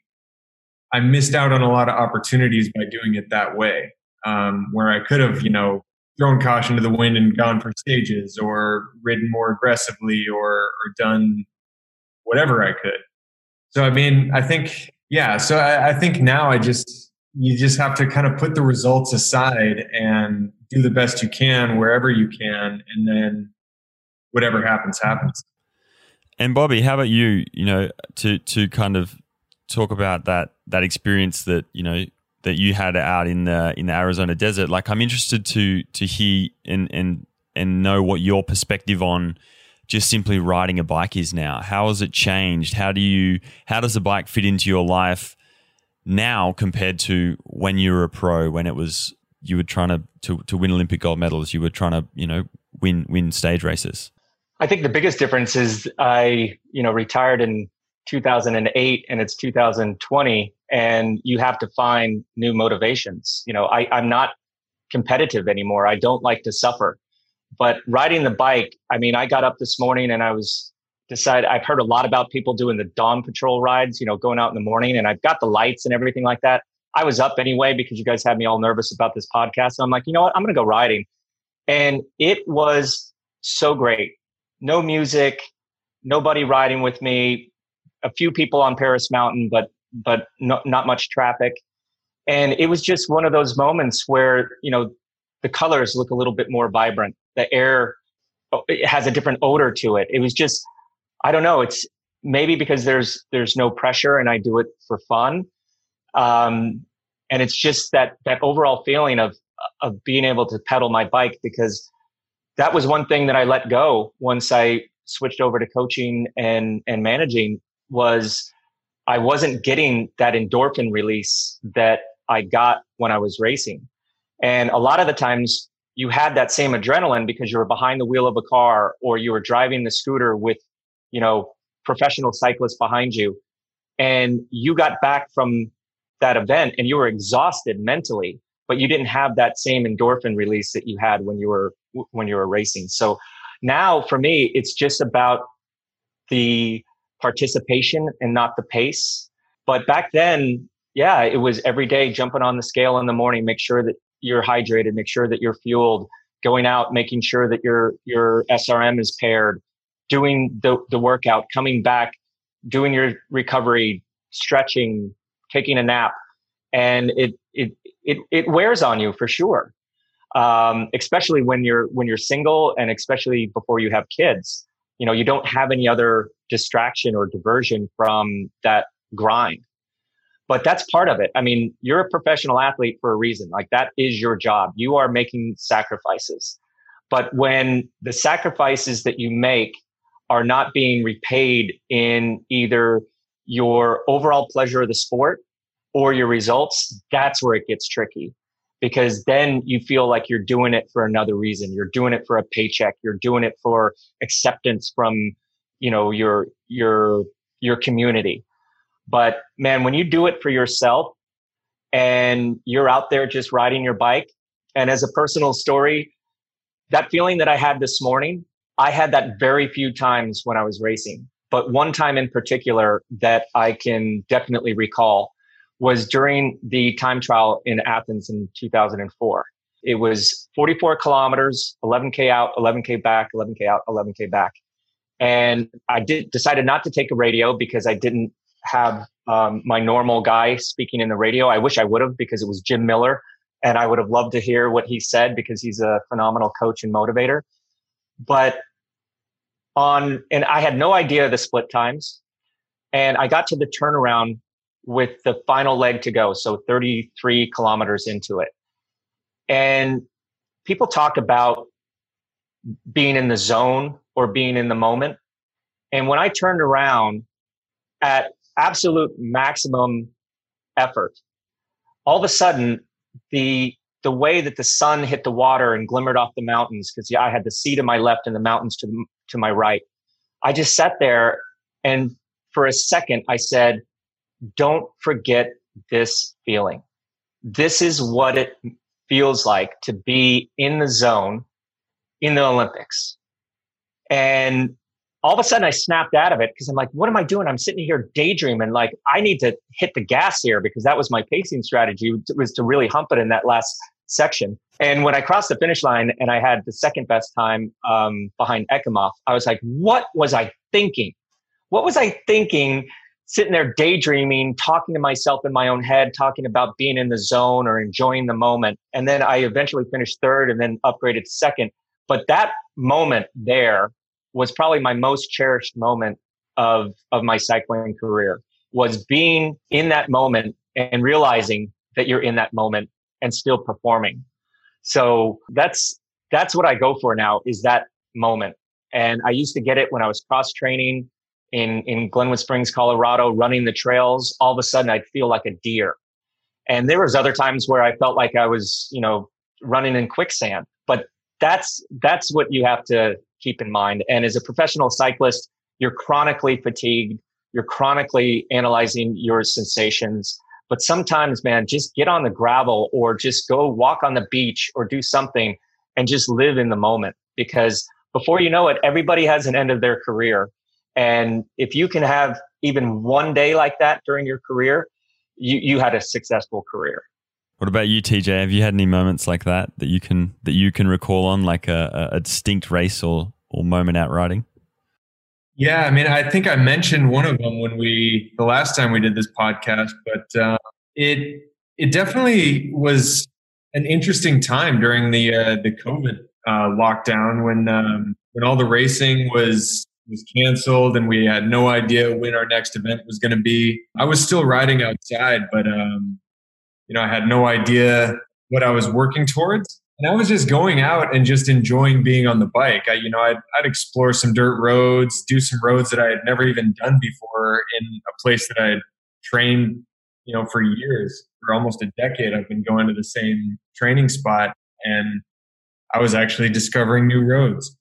I missed out on a lot of opportunities by doing it that way, um, where I could have, you know, thrown caution to the wind and gone for stages or ridden more aggressively or, or done whatever I could. So, I mean, I think, yeah. So I, I think now I just, you just have to kind of put the results aside and do the best you can wherever you can. And then whatever happens, happens. And Bobby, how about you? You know, to to kind of talk about that that experience that you know that you had out in the in the Arizona desert. Like, I'm interested to to hear and and and know what your perspective on just simply riding a bike is now. How has it changed? How do you how does the bike fit into your life now compared to when you were a pro? When it was you were trying to to, to win Olympic gold medals, you were trying to you know win win stage races. I think the biggest difference is I you know retired in 2008 and it's 2020 and you have to find new motivations. You know, I, I'm not competitive anymore. I don't like to suffer. But riding the bike, I mean, I got up this morning and I was decided I've heard a lot about people doing the dawn patrol rides, you know, going out in the morning and I've got the lights and everything like that. I was up anyway because you guys had me all nervous about this podcast. So I'm like, you know what? I'm going to go riding. And it was so great. No music, nobody riding with me, a few people on Paris Mountain, but but not not much traffic. And it was just one of those moments where you know the colors look a little bit more vibrant. The air oh, it has a different odor to it. It was just I don't know. It's maybe because there's there's no pressure and I do it for fun. Um, and it's just that that overall feeling of of being able to pedal my bike because that was one thing that I let go once I switched over to coaching and and managing was I wasn't getting that endorphin release that I got when I was racing. And a lot of the times you had that same adrenaline because you were behind the wheel of a car or you were driving the scooter with, you know, professional cyclists behind you. And you got back from that event and you were exhausted mentally, but you didn't have that same endorphin release that you had when you were, when you were racing. So now for me, it's just about the participation and not the pace. But back then, yeah, it was every day jumping on the scale in the morning, make sure that you're hydrated, make sure that you're fueled, going out, making sure that your your SRM is paired, doing the, the workout, coming back, doing your recovery, stretching, taking a nap. And it it it it wears on you for sure. Um, especially when you're when you're single and especially before you have kids you know you don't have any other distraction or diversion from that grind but that's part of it i mean you're a professional athlete for a reason like that is your job you are making sacrifices but when the sacrifices that you make are not being repaid in either your overall pleasure of the sport or your results that's where it gets tricky because then you feel like you're doing it for another reason. You're doing it for a paycheck. You're doing it for acceptance from, you know, your, your, your community. But man, when you do it for yourself and you're out there just riding your bike and as a personal story, that feeling that I had this morning, I had that very few times when I was racing, but one time in particular that I can definitely recall was during the time trial in Athens in 2004. It was 44 kilometers, 11K out, 11K back, 11K out, 11K back. And I did decided not to take a radio because I didn't have um, my normal guy speaking in the radio. I wish I would have because it was Jim Miller and I would have loved to hear what he said because he's a phenomenal coach and motivator. But on, and I had no idea the split times. And I got to the turnaround with the final leg to go. So 33 kilometers into it. And people talk about being in the zone or being in the moment. And when I turned around at absolute maximum effort, all of a sudden the the way that the sun hit the water and glimmered off the mountains because yeah, I had the sea to my left and the mountains to to my right. I just sat there and for a second I said, "Don't forget this feeling. This is what it feels like to be in the zone in the Olympics." And all of a sudden I snapped out of it because I'm like, what am I doing? I'm sitting here daydreaming. Like I need to hit the gas here because that was my pacing strategy was to really hump it in that last section. And when I crossed the finish line and I had the second best time um, behind Ekimov, I was like, what was I thinking? What was I thinking sitting there daydreaming, talking to myself in my own head, talking about being in the zone or enjoying the moment. And then I eventually finished third and then upgraded second. But that moment there was probably my most cherished moment of of my cycling career was being in that moment and realizing that you're in that moment and still performing. So that's that's what I go for now is that moment. And I used to get it when I was cross training in in Glenwood Springs, Colorado, running the trails. All of a sudden, I'd feel like a deer. And there was other times where I felt like I was, you know, running in quicksand. But that's that's what you have to keep in mind. And as a professional cyclist, you're chronically fatigued. You're chronically analyzing your sensations. But sometimes, man, just get on the gravel or just go walk on the beach or do something and just live in the moment because before you know it, everybody has an end of their career. And if you can have even one day like that during your career, you, you had a successful career. What about you, TJ? Have you had any moments like that that you can that you can recall on, like a, a distinct race or or moment out riding? Yeah, I mean, I think I mentioned one of them when we the last time we did this podcast, but uh, it it definitely was an interesting time during the uh, the COVID uh, lockdown when um, when all the racing was was canceled and we had no idea when our next event was going to be. I was still riding outside, but um, you know, I had no idea what I was working towards. And I was just going out and just enjoying being on the bike. I, you know, I'd, I'd explore some dirt roads, do some roads that I had never even done before in a place that I had trained, you know, for years, for almost a decade. I've been going to the same training spot and I was actually discovering new roads.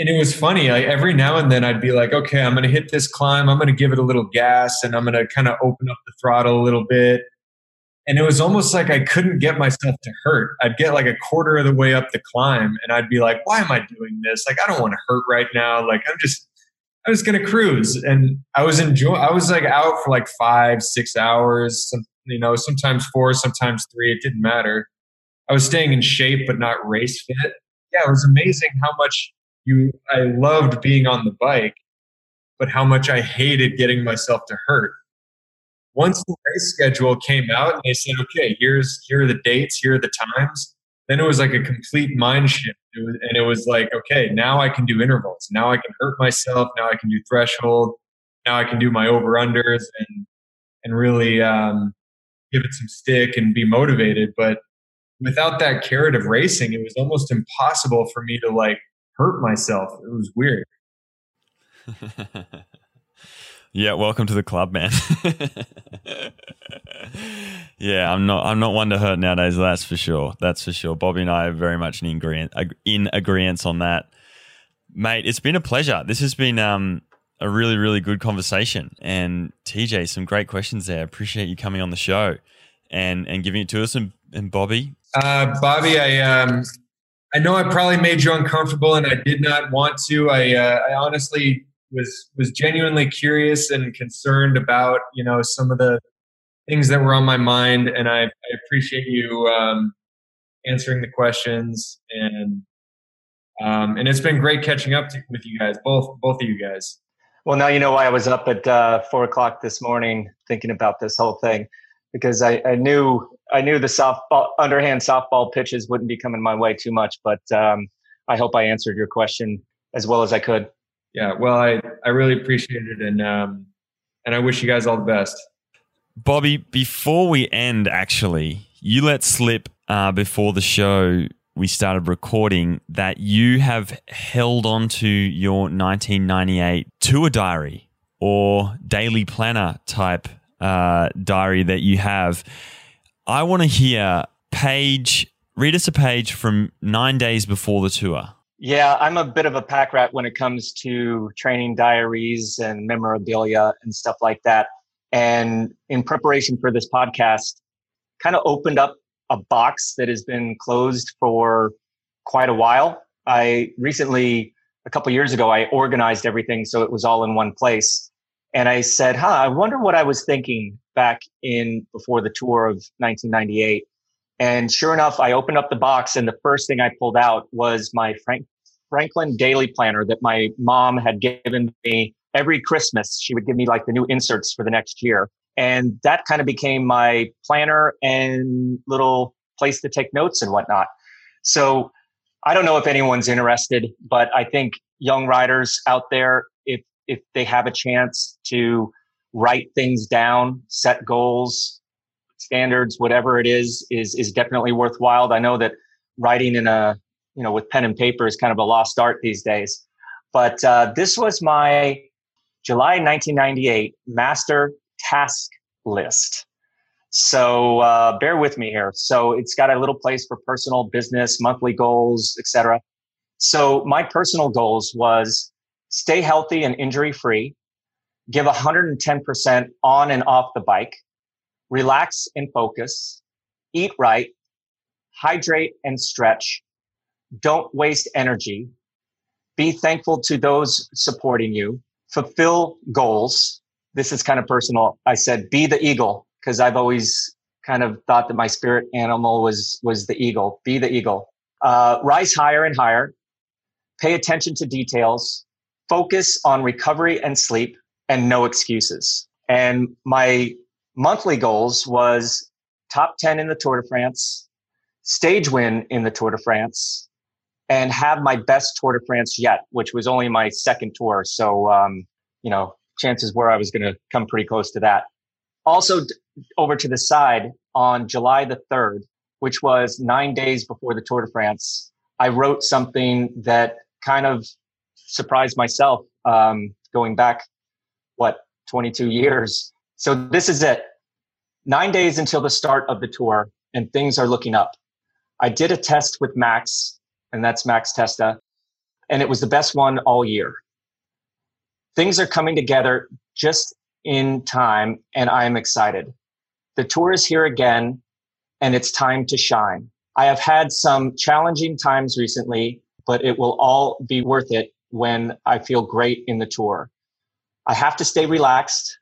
And it was funny. Like every now and then I'd be like, okay, I'm going to hit this climb. I'm going to give it a little gas and I'm going to kind of open up the throttle a little bit and it was almost like I couldn't get myself to hurt. I'd get like a quarter of the way up the climb and I'd be like, why am I doing this? Like, I don't want to hurt right now. Like, I'm just, I was going to cruise and I was enjoying, I was like out for like five, six hours, some, you know, sometimes four, sometimes three. It didn't matter. I was staying in shape, but not race fit. Yeah, it was amazing how much you, I loved being on the bike, but how much I hated getting myself to hurt once the race schedule came out and they said, okay, here's here are the dates, here are the times, then it was like a complete mind shift. It was, and it was like, okay, now I can do intervals. Now I can hurt myself. Now I can do threshold. Now I can do my over unders and and really um, give it some stick and be motivated. But without that carrot of racing, it was almost impossible for me to like hurt myself. It was weird. Yeah, welcome to the club, man. yeah, I'm not. I'm not one to hurt nowadays. That's for sure. That's for sure. Bobby and I are very much in agreement in agreement on that, mate. It's been a pleasure. This has been um, a really, really good conversation. And TJ, some great questions there. Appreciate you coming on the show and and giving it to us. And, and Bobby, uh, Bobby, I um, I know I probably made you uncomfortable, and I did not want to. I uh, I honestly was was genuinely curious and concerned about you know some of the things that were on my mind, and I, I appreciate you um, answering the questions and um, and it's been great catching up to, with you guys, both both of you guys. Well, now you know why I was up at uh, four o'clock this morning thinking about this whole thing because I, I knew I knew the softball underhand softball pitches wouldn't be coming my way too much, but um, I hope I answered your question as well as I could. Yeah, well, I, I really appreciate it. And, um, and I wish you guys all the best. Bobby, before we end, actually, you let slip uh, before the show we started recording that you have held on to your 1998 tour diary or daily planner type uh, diary that you have. I want to hear page, read us a page from nine days before the tour. Yeah, I'm a bit of a pack rat when it comes to training diaries and memorabilia and stuff like that. And in preparation for this podcast, kind of opened up a box that has been closed for quite a while. I recently, a couple years ago, I organized everything so it was all in one place. And I said, huh, I wonder what I was thinking back in before the tour of 1998. And sure enough, I opened up the box and the first thing I pulled out was my Frank, Franklin daily planner that my mom had given me every Christmas. She would give me like the new inserts for the next year. And that kind of became my planner and little place to take notes and whatnot. So I don't know if anyone's interested, but I think young writers out there, if if they have a chance to write things down, set goals, standards, whatever it is, is is definitely worthwhile. I know that writing in a you know with pen and paper is kind of a lost art these days. But uh, this was my July 1998 master task list. So uh, bear with me here. So it's got a little place for personal, business, monthly goals, etc. So my personal goals was stay healthy and injury free, give 110% on and off the bike, relax and focus, eat right, hydrate and stretch, don't waste energy, be thankful to those supporting you, fulfill goals, this is kind of personal. I said, be the eagle, because I've always kind of thought that my spirit animal was was the eagle. Be the eagle. Uh, rise higher and higher. Pay attention to details. Focus on recovery and sleep, and no excuses. And my monthly goals was top 10 in the Tour de France, stage win in the Tour de France, and have my best Tour de France yet, which was only my second tour. So, um, you know, chances were I was going to come pretty close to that. Also, over to the side on July the 3rd, which was nine days before the Tour de France, I wrote something that kind of surprised myself um, going back, what, 22 years. So this is it. Nine days until the start of the tour, and things are looking up. I did a test with Max, and that's Max Testa, and it was the best one all year things are coming together just in time, and I'm excited. The tour is here again, and it's time to shine. I have had some challenging times recently, but it will all be worth it when I feel great in the tour. I have to stay relaxed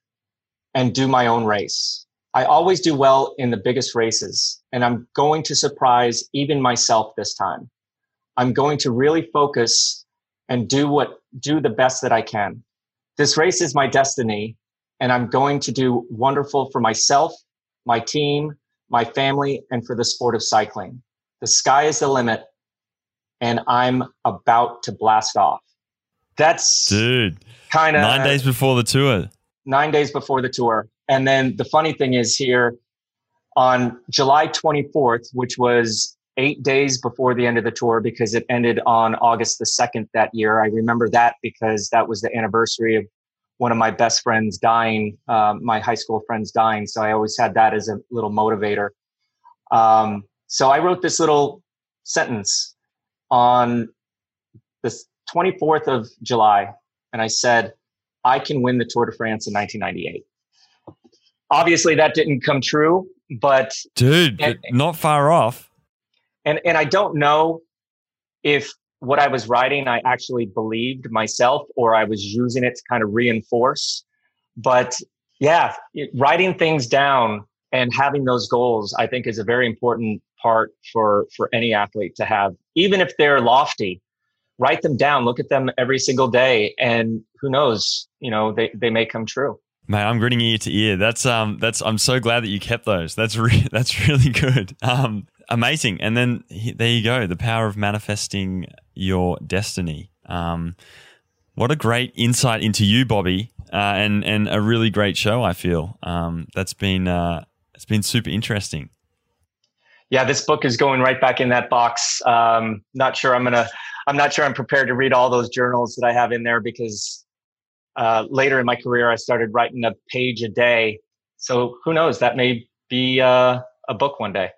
and do my own race. I always do well in the biggest races, and I'm going to surprise even myself this time. I'm going to really focus and do what do the best that I can. This race is my destiny, and I'm going to do wonderful for myself, my team, my family, and for the sport of cycling. The sky is the limit, and I'm about to blast off. That's dude, kind of nine days before the tour. Nine days before the tour, and then the funny thing is here on July 24th, which was eight days before the end of the tour because it ended on August the 2nd that year. I remember that because that was the anniversary of one of my best friends dying, um, my high school friends dying. So I always had that as a little motivator. Um, so I wrote this little sentence on the 24th of July, and I said, I can win the Tour de France in 1998. Obviously, that didn't come true, but dude, not far off and and I don't know if what I was writing I actually believed myself or I was using it to kind of reinforce. But yeah, writing things down and having those goals, I think, is a very important part for for any athlete to have, even if they're lofty. Write them down, look at them every single day, and who knows, you know, they, they may come true. Man, I'm grinning ear to ear. That's um, that's I'm so glad that you kept those. That's re- that's really good. Um, amazing. And then there you go, the power of manifesting your destiny. Um, what a great insight into you, Bobby, uh, and and a really great show. I feel um, that's been uh, it's been super interesting. Yeah, this book is going right back in that box. Um, not sure I'm gonna. I'm not sure I'm prepared to read all those journals that I have in there because uh, later in my career I started writing a page a day. So who knows? That may be uh, a book one day.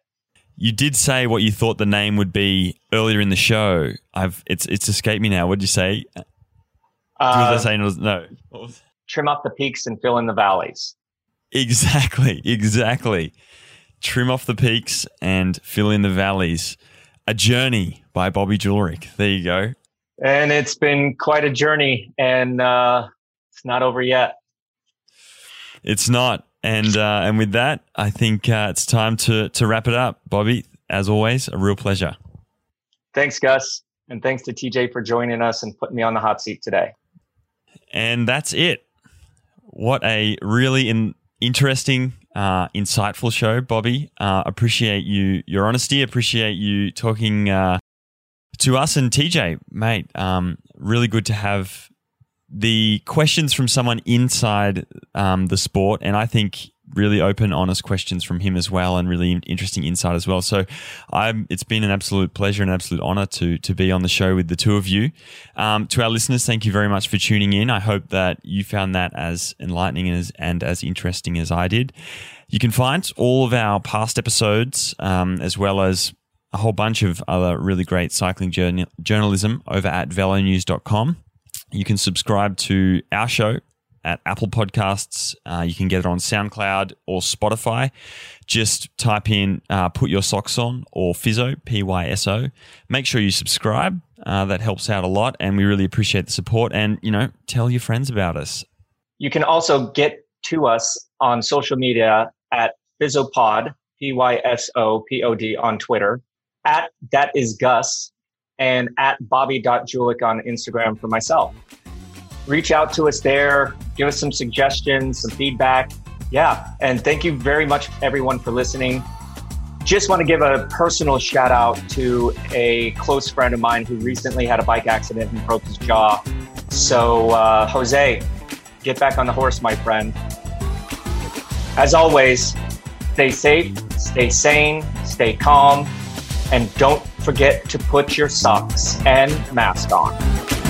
You did say what you thought the name would be earlier in the show. I've it's it's escaped me now. What did you say? Uh, was I saying? Was, no. Trim off the peaks and fill in the valleys. Exactly. Exactly. Trim off the peaks and fill in the valleys. A Journey by Bobby Julich. There you go. And it's been quite a journey, and uh, it's not over yet. It's not. And uh, and with that, I think uh, it's time to to wrap it up. Bobby, as always, a real pleasure. Thanks, Gus, and thanks to TJ for joining us and putting me on the hot seat today. And that's it. What a really in, interesting, uh, insightful show, Bobby. Uh, appreciate you, your honesty. Appreciate you talking uh, to us and TJ, mate. Um, really good to have the questions from someone inside um, the sport, and I think really open, honest questions from him as well, and really interesting insight as well. So, I'm, it's been an absolute pleasure and an absolute honor to to be on the show with the two of you. Um, to our listeners, thank you very much for tuning in. I hope that you found that as enlightening and as, and as interesting as I did. You can find all of our past episodes um, as well as a whole bunch of other really great cycling journal- journalism over at velonews.com. You can subscribe to our show at Apple Podcasts. Uh, you can get it on SoundCloud or Spotify. Just type in uh, Put Your Socks On or Fizzo, P Y S O. Make sure you subscribe. Uh, that helps out a lot, and we really appreciate the support. And, you know, tell your friends about us. You can also get to us on social media at Fizzopod, P Y S O P O D on Twitter, at That Is Gus, and at Bobby.Julich on Instagram for myself reach out to us there, give us some suggestions, some feedback. Yeah. And thank you very much, everyone, for listening. Just want to give a personal shout out to a close friend of mine who recently had a bike accident and broke his jaw. So, uh, Jose, get back on the horse, my friend. As always, stay safe, stay sane, stay calm, and don't forget to put your socks and mask on.